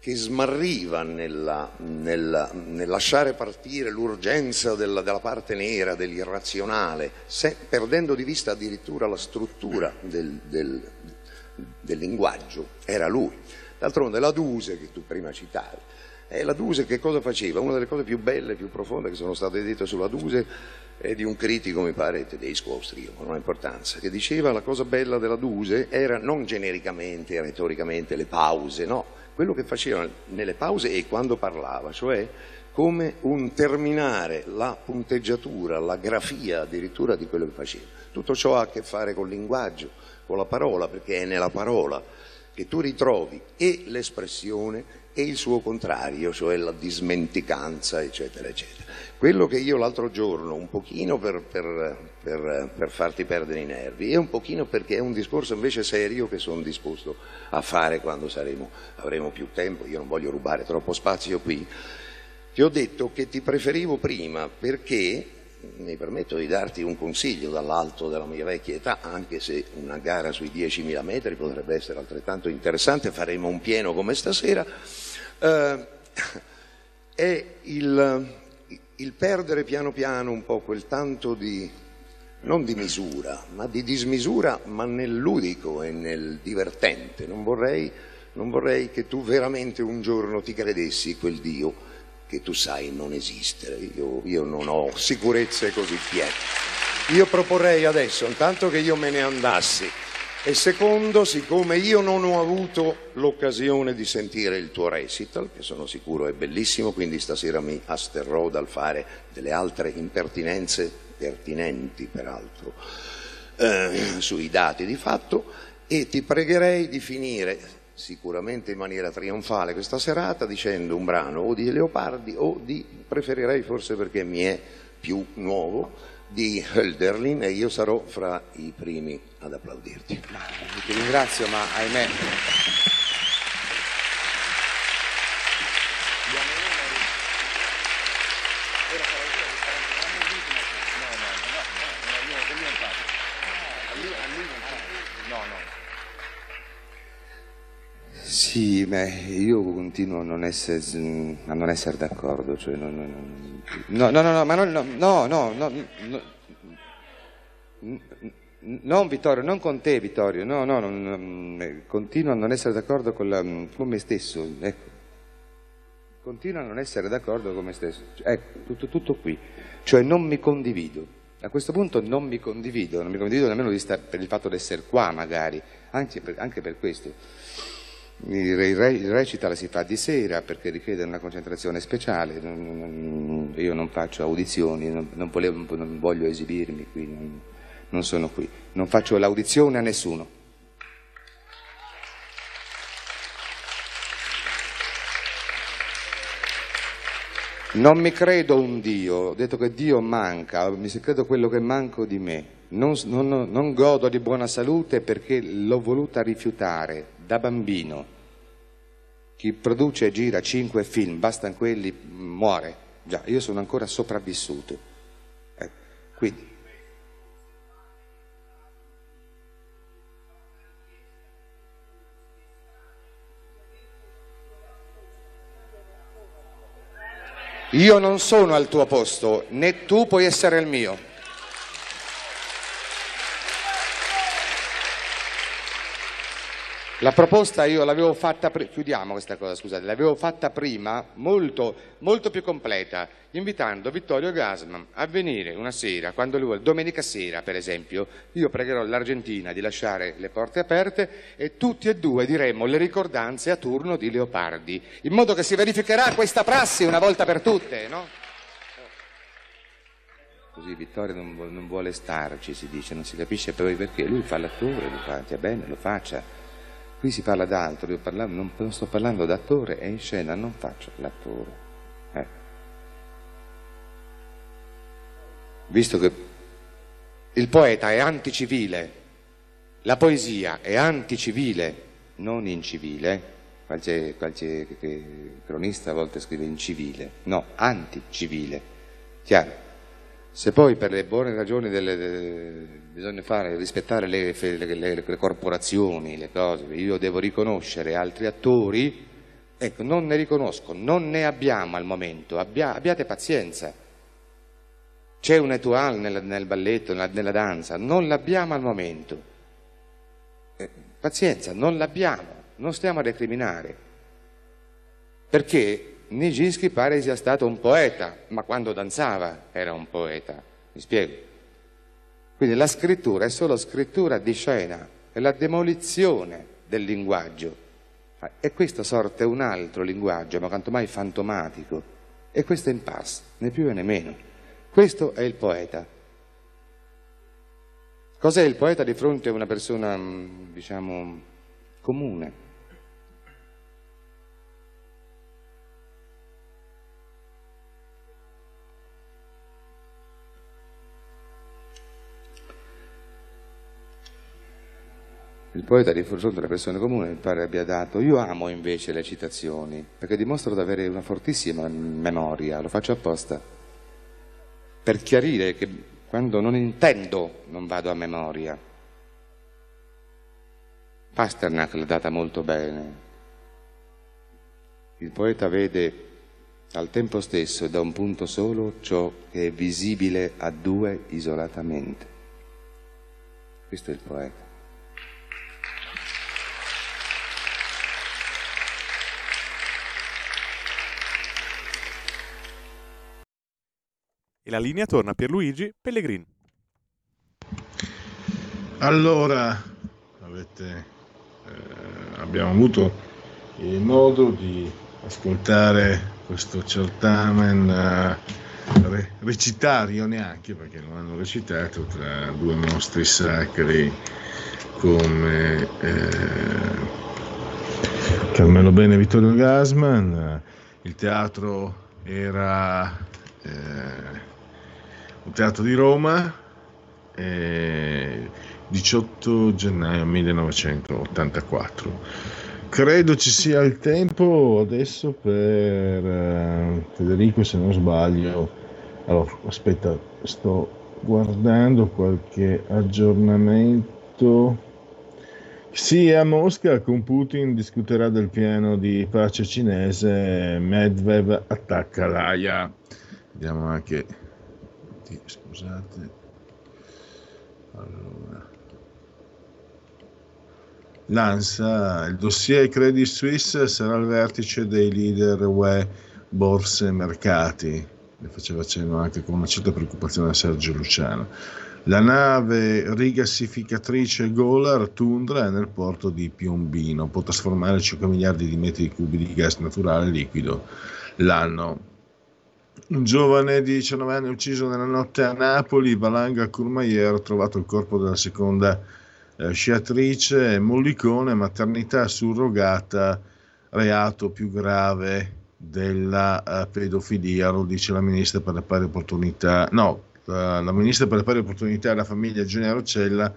che smarriva nella- nella- nel lasciare partire l'urgenza della, della parte nera, dell'irrazionale, se- perdendo di vista addirittura la struttura del, del- del linguaggio, era lui. D'altronde la Duse che tu prima citavi, eh, la Duse che cosa faceva? Una delle cose più belle, più profonde che sono state dette sulla Duse è di un critico, mi pare, tedesco o austriaco, non ha importanza, che diceva la cosa bella della Duse era non genericamente, retoricamente, le pause, no, quello che faceva nelle pause e quando parlava, cioè come un terminare la punteggiatura, la grafia addirittura di quello che faceva. Tutto ciò ha a che fare col linguaggio, con la parola, perché è nella parola che tu ritrovi e l'espressione e il suo contrario, cioè la dismenticanza, eccetera, eccetera. Quello che io l'altro giorno, un pochino per, per- per- per farti perdere i nervi e un pochino perché è un discorso invece serio che sono disposto a fare quando saremo, avremo più tempo, io non voglio rubare troppo spazio qui, ti ho detto che ti preferivo prima perché, mi permetto di darti un consiglio dall'alto della mia vecchia età, anche se una gara sui 10.000 metri potrebbe essere altrettanto interessante, faremo un pieno come stasera, eh, è il, il perdere piano piano un po' quel tanto di, non di misura, ma di dismisura, ma nel ludico e nel divertente. Non vorrei Non vorrei che tu veramente un giorno ti credessi quel Dio che tu sai non esistere. Io, io non ho sicurezze così piene. Io proporrei adesso, intanto che io me ne andassi, e secondo, siccome io non ho avuto l'occasione di sentire il tuo recital, che sono sicuro è bellissimo, quindi stasera mi asterrò dal fare delle altre impertinenze, pertinenti peraltro, eh, sui dati di fatto, e ti pregherei di finire sicuramente in maniera trionfale questa serata dicendo un brano o di Leopardi o di, preferirei forse perché mi è più nuovo, di Hölderlin e io sarò fra i primi ad applaudirti.
Ti ringrazio, ma ahimè. Sì, beh, io continuo a non essere, essere d'accordo, cioè non, non, no, no, no, no, ma non, no, no, no, no, no, non Vittorio, non con te Vittorio, no, no, non, continuo a non essere d'accordo con, la, con me stesso, ecco. Continuo a non essere d'accordo con me stesso, ecco, tutto, tutto qui, cioè non mi condivido. A questo punto non mi condivido, non mi condivido nemmeno sta, per il fatto di essere qua magari, anche per, anche per questo. Il, il recital si fa di sera perché richiede una concentrazione speciale, io non faccio audizioni, non, non, volevo, non voglio esibirmi qui, non, non sono qui, non faccio l'audizione a nessuno. Non mi credo un Dio, ho detto che Dio manca, mi credo quello che manco di me. Non, non, non godo di buona salute perché l'ho voluta rifiutare da bambino. Chi produce e gira cinque film, bastano quelli, muore. Già, io sono ancora sopravvissuto. Eh, quindi, Io non sono al tuo posto, né tu puoi essere il mio. La proposta io l'avevo fatta, chiudiamo questa cosa, scusate, l'avevo fatta prima molto, molto più completa, invitando Vittorio Gasman a venire una sera, quando lui vuole, domenica sera per esempio, io pregherò l'Argentina di lasciare le porte aperte e tutti e due diremo le ricordanze a turno di Leopardi, in modo che si verificherà questa prassi una volta per tutte, no? Così Vittorio non, non vuole starci, si dice, non si capisce poi perché, lui fa l'attore, lo fa, bene, lo faccia. Qui si parla d'altro, io parlavo, non, non, sto parlando d'attore, è in scena, non faccio l'attore. Eh. Visto che il poeta è anticivile, la poesia è anticivile, non incivile, qualche, qualche cronista a volte scrive incivile, no, anticivile, chiaro? Se poi per le buone ragioni delle, delle, bisogna fare, rispettare le, le, le, corporazioni, le cose, io devo riconoscere altri attori, ecco, non ne riconosco, non ne abbiamo al momento, Abbia, abbiate pazienza. C'è un étoile nel, nel balletto, nella, nella, danza, non l'abbiamo al momento. Eh, pazienza, non l'abbiamo, non stiamo a recriminare. Perché Nijinsky pare sia stato un poeta, ma quando danzava era un poeta, mi spiego. Quindi la scrittura è solo scrittura di scena, è la demolizione del linguaggio. E questo sorte un altro linguaggio, ma quanto mai fantomatico. E questo è in pass, né più né meno. Questo è il poeta. Cos'è il poeta di fronte a una persona, diciamo, comune? Il poeta di fronte alla persona comune mi pare abbia dato, io amo invece le citazioni, perché dimostrano di avere una fortissima memoria, lo faccio apposta, per chiarire che quando non intendo non vado a memoria. Pasternak l'ha data molto bene. Il poeta vede al tempo stesso e da un punto solo ciò che è visibile a due isolatamente. Questo è il poeta.
La linea torna a Pierluigi Pellegrini.
Allora, avete, eh, abbiamo avuto il modo di ascoltare questo certamen eh, re- recitario neanche perché non hanno recitato tra due mostri sacri come eh, Carmelo Bene e Vittorio Gasman. Il teatro era eh, teatro di Roma. eh, 18 gennaio 1984. Credo ci sia il tempo adesso per eh, Federico, se non sbaglio. Allora, aspetta, sto guardando qualche aggiornamento. Sì, a Mosca con Putin discuterà del piano di pace cinese. Medvedev attacca l'AIA. Vediamo anche. Di- Scusate. Allora. L'ANSA, il dossier Credit Suisse sarà al vertice dei leader UE, borse e mercati. Ne faceva cenno anche con una certa preoccupazione Sergio Luciano. La nave rigassificatrice Golar Tundra è nel porto di Piombino, può trasformare 5 miliardi di metri cubi di gas naturale liquido l'anno. Un giovane di 19 anni ucciso nella notte a Napoli, Valanga Courmayeur, ha trovato il corpo della seconda eh, sciatrice, Mollicone, maternità surrogata, reato più grave della eh, pedofilia, lo dice la ministra per le pari opportunità, no, la, la ministra per le pari opportunità e la famiglia Giulia Roccella,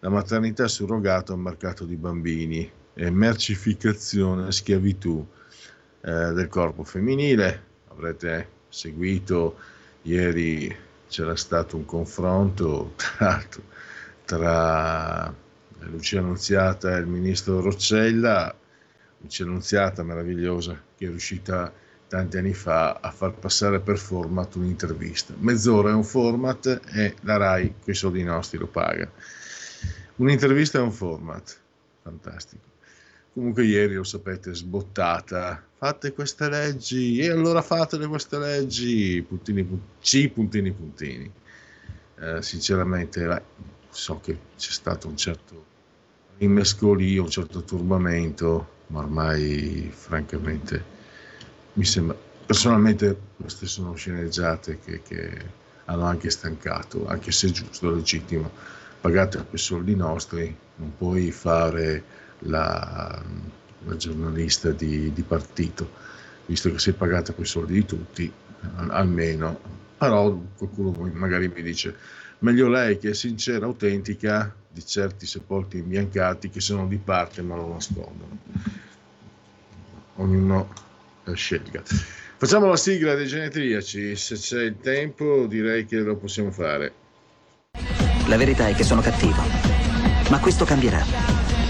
la maternità surrogata un mercato di bambini, e mercificazione, schiavitù eh, del corpo femminile. Avrete seguito ieri c'era stato un confronto [LAUGHS] tra, tra Lucia Annunziata e il ministro Roccella, Lucia Annunziata meravigliosa che è riuscita tanti anni fa a far passare per format un'intervista. Mezz'ora è un format e la RAI con i soldi nostri lo paga. Un'intervista è un format, fantastico. Comunque ieri lo sapete, sbottata, fate queste leggi. E allora fatele queste leggi, puntini, pun- C, puntini, puntini. Eh, sinceramente la- so che c'è stato un certo rimescolio, un certo turbamento, ma ormai francamente mi sembra, personalmente queste sono sceneggiate che, che hanno anche stancato, anche se giusto, legittimo, pagate quei soldi nostri, non puoi fare la, la giornalista di, di partito, visto che sei pagata quei soldi di tutti, al- almeno, però qualcuno magari mi dice, meglio lei che è sincera, autentica, di certi sepolti imbiancati che sono di parte ma lo nascondono. Ognuno scelga. Facciamo la sigla dei genetriaci, se c'è il tempo direi che lo possiamo fare.
La verità è che sono cattivo. Ma questo cambierà.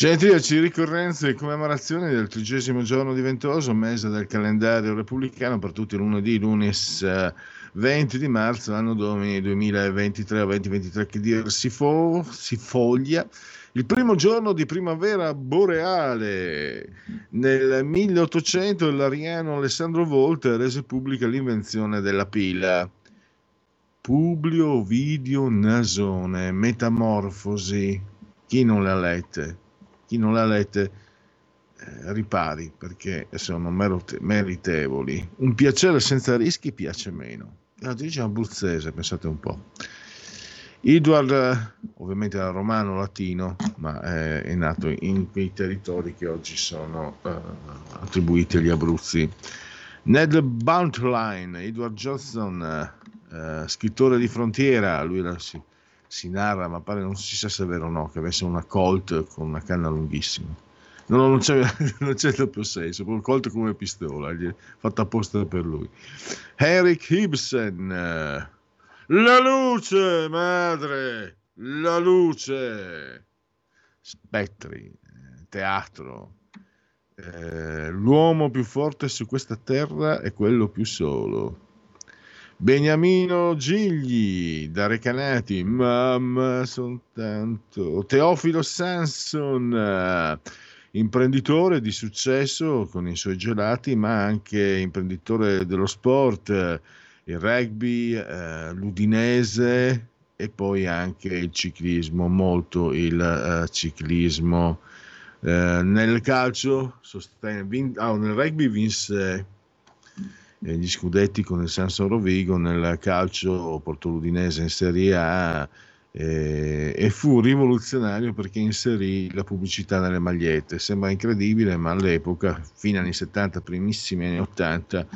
Genetriaci, ricorrenze e commemorazioni del trigesimo giorno di Ventoso, mese del calendario repubblicano per tutti lunedì, lunes eh, 20 di marzo, anno domini 2023 o 2023 che dir si, fo- si foglia. Il primo giorno di primavera boreale. Nel 1800 l'ariano Alessandro Volta rese pubblica l'invenzione della pila. Publio Ovidio Nasone, Metamorfosi. Chi non l'ha lette? Chi non l'ha lette eh, ripari perché sono merite- meritevoli. Un piacere senza rischi piace meno. L'autrice abruzzese, pensate un po'. Edward, ovviamente era romano latino, ma eh, è nato in quei territori che oggi sono eh, attribuiti agli Abruzzi. Ned Buntline, Edward Johnson, eh, scrittore di frontiera, lui era, sì, si narra, ma pare non si sa se è vero o no, che avesse una Colt con una canna lunghissima. No, non c'è, [LAUGHS] non c'è doppio senso, proprio Colt come pistola, fatta apposta per lui. Eric Ibsen, la luce, madre, la luce. Spettri, teatro. Eh, l'uomo più forte su questa terra è quello più solo. Beniamino Gigli da Recanati, mamma soltanto. Teofilo Sanson, eh, imprenditore di successo con i suoi gelati, ma anche imprenditore dello sport, eh, il rugby, eh, l'udinese e poi anche il ciclismo, molto il uh, ciclismo. Uh, nel calcio, sostiene, vin- oh, nel rugby vinse eh, gli scudetti con il Sanso Rovigo, nel calcio portò l'Udinese in Serie A eh, e fu rivoluzionario perché inserì la pubblicità nelle magliette. Sembra incredibile, ma all'epoca, agli anni 70, primissimi anni 80,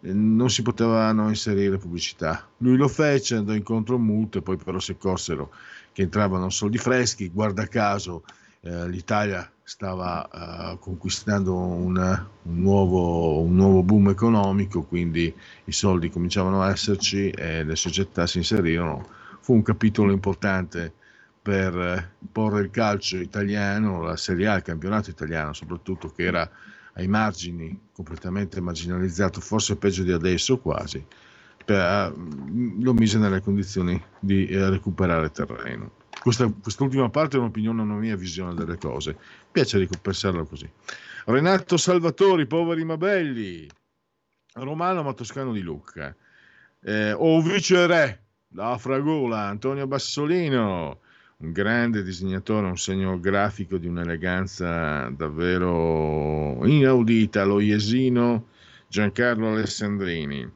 non si potevano inserire pubblicità. Lui lo fece, andò incontro a multe, poi però si accorsero che entravano soldi freschi, guarda caso eh, l'Italia stava eh, conquistando una, un, nuovo, un, nuovo, boom economico, quindi i soldi cominciavano a esserci e le società si inserirono. Fu un capitolo importante per eh, porre il calcio italiano, la Serie A, il campionato italiano soprattutto, che era ai margini, completamente marginalizzato, forse peggio di adesso quasi, per, lo mise nelle condizioni di eh, recuperare terreno. Questa, quest'ultima parte è un'opinione, una mia visione delle cose. Piace ripensarlo così. Renato Salvatori, Poveri Mabelli, Romano ma Toscano di Lucca, eh, O Vice Re, da Fragola, Antonio Bassolino, un grande disegnatore, un segno grafico di un'eleganza davvero inaudita, lo Iesino Giancarlo Alessandrini,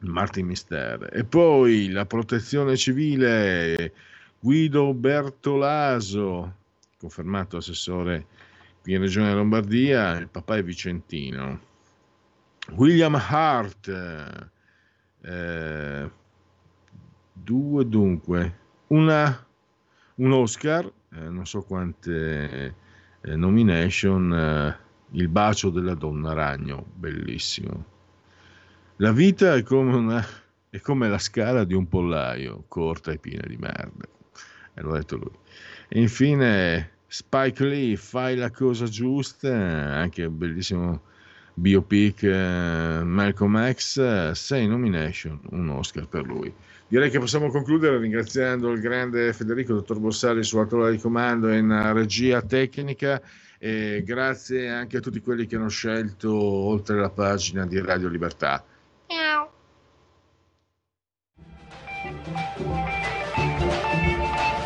Martin Mister. E poi la protezione civile Guido Bertolaso, confermato assessore qui in Regione Lombardia, il papà è vicentino. William Hart, eh, due dunque, una un Oscar, eh, non so quante eh, nomination, eh, Il bacio della donna ragno, bellissimo. La vita è come, una, è come la scala di un pollaio, corta e piena di merda. E l'ho detto lui. E infine Spike Lee, fai la cosa giusta, anche un bellissimo biopic eh, Malcolm X, 6 nomination, un Oscar per lui. Direi che possiamo concludere ringraziando il grande Federico, dottor Borsari, sulla tolla di comando e in regia tecnica. E grazie anche a tutti quelli che hanno scelto oltre la pagina di Radio Libertà. Ciao.